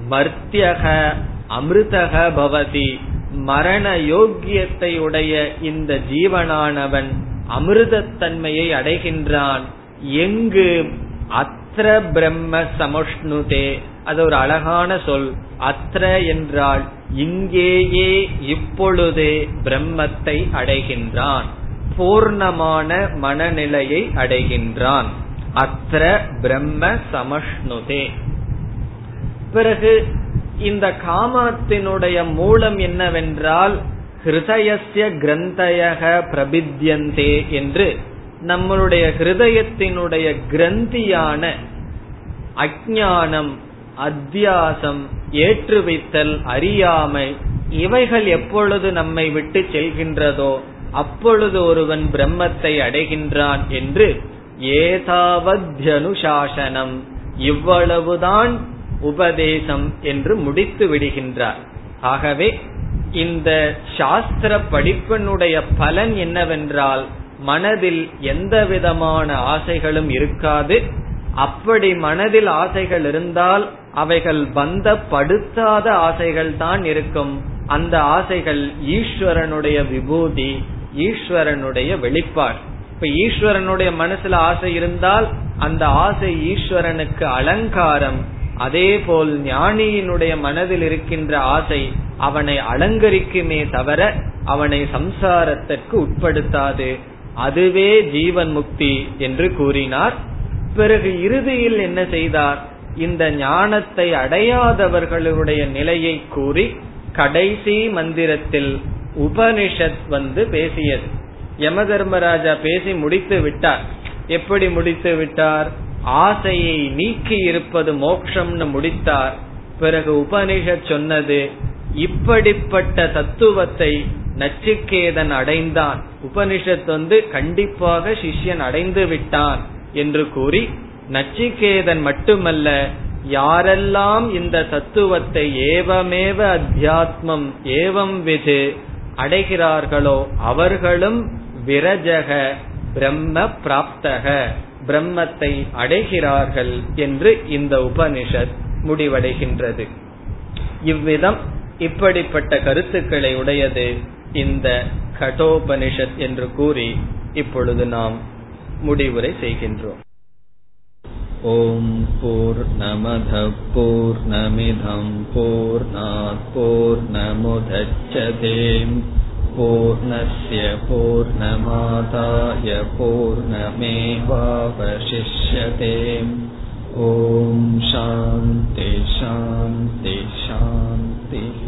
மர்த்தியக அமிர்தக பவதி மரண யோக்கியத்தை உடைய இந்த ஜீவனானவன் அமிர்தத்தன்மையை அடைகின்றான். எங்கு? அத்திர பிரம்ம சமுஷ்ணுதே. அது ஒரு அழகான சொல். அத்ர என்றால் இங்கேயே இப்பொழுதே பிரம்மத்தை அடைகின்றான். பூர்ணமான மனநிலையை அடைகின்றான். அத்ர பிரம்ம சமஷ்ணுதே. பிறகு இந்த காமத்தினுடைய மூலம் என்னவென்றால் ஹிருதயசிய கிரந்தயக பிரபித்யந்தே என்று நம்மளுடைய ஹிருதயத்தினுடைய கிரந்தியான அஜானம் அத்தியாசம் ஏற்றுவித்தல் அறியாமை இவைகள் எப்பொழுது நம்மை விட்டு செல்கின்றதோ அப்பொழுது ஒருவன் பிரம்மத்தை அடைகின்றான் என்று ஏதாவத்யனுசாசனம் இவ்வளவுதான் உபதேசம் என்று முடித்து விடுகின்றார். ஆகவே இந்த சாஸ்திர படிப்பினுடைய பலன் என்னவென்றால் மனதில் எந்த விதமான ஆசைகளும் இருக்காது அப்படி மனதில் ஆசைகள் இருந்தால் அவைகள் பந்தப்படுத்தாத ஆசைகள் தான் இருக்கும். அந்த ஆசைகள் ஈஸ்வரனுடைய விபூதி ஈஸ்வரனுடைய வெளிப்பாடு. இப்ப ஈஸ்வரனுடைய மனசுல ஆசை இருந்தால் அந்த ஆசை ஈஸ்வரனுக்கு அலங்காரம். அதே போல் ஞானியினுடைய மனதில் இருக்கின்ற ஆசை அவனை அலங்கரிக்குமே தவிர அவனை சம்சாரத்திற்கு உட்படுத்தாது. அதுவே ஜீவன் முக்தி என்று கூறினார் பிறகு இறுதியில் என்ன செய்தார்? இந்த ஞானத்தை அடையாதவர்களுடைய நிலையை கூறி கடைசி மந்திரத்தில் உபனிஷத் வந்து பேசியது. யம தர்மராஜா பேசி முடித்து விட்டார். எப்படி முடித்து விட்டார்? ஆசையை நீக்கி இருப்பது மோக்ஷம்னு முடித்தார். பிறகு உபனிஷத் சொன்னது இப்படிப்பட்ட தத்துவத்தை நச்சுக்கேதன் அடைந்தான். உபனிஷத் வந்து கண்டிப்பாக சிஷ்யன் அடைந்து விட்டான். என்று கூறி நச்சிகேதன் மட்டுமல்ல யாரெல்லாம் இந்த தத்துவத்தை ஏவமேவ அத்தியாத்மம் ஏவம் விது அடைகிறார்களோ அவர்களும் விரஜக பிரம்ம பிராப்தக பிரம்மத்தை அடைகிறார்கள் என்று இந்த உபனிஷத் முடிவடைகின்றது. இவ்விதம் இப்படிப்பட்ட கருத்துக்களை உடையது இந்த கடோபனிஷத் என்று கூறி இப்பொழுது நாம் முடிவுரை செய்கின்றோம் ॐ पूर्णमधपूर्णमिधं पूर्णात्पूर्णमुदच्छते पूर्णस्य पूर्णमादाय पूर्णमेवावशिष्यते ॐ शान्ति शान्ति शान्तिः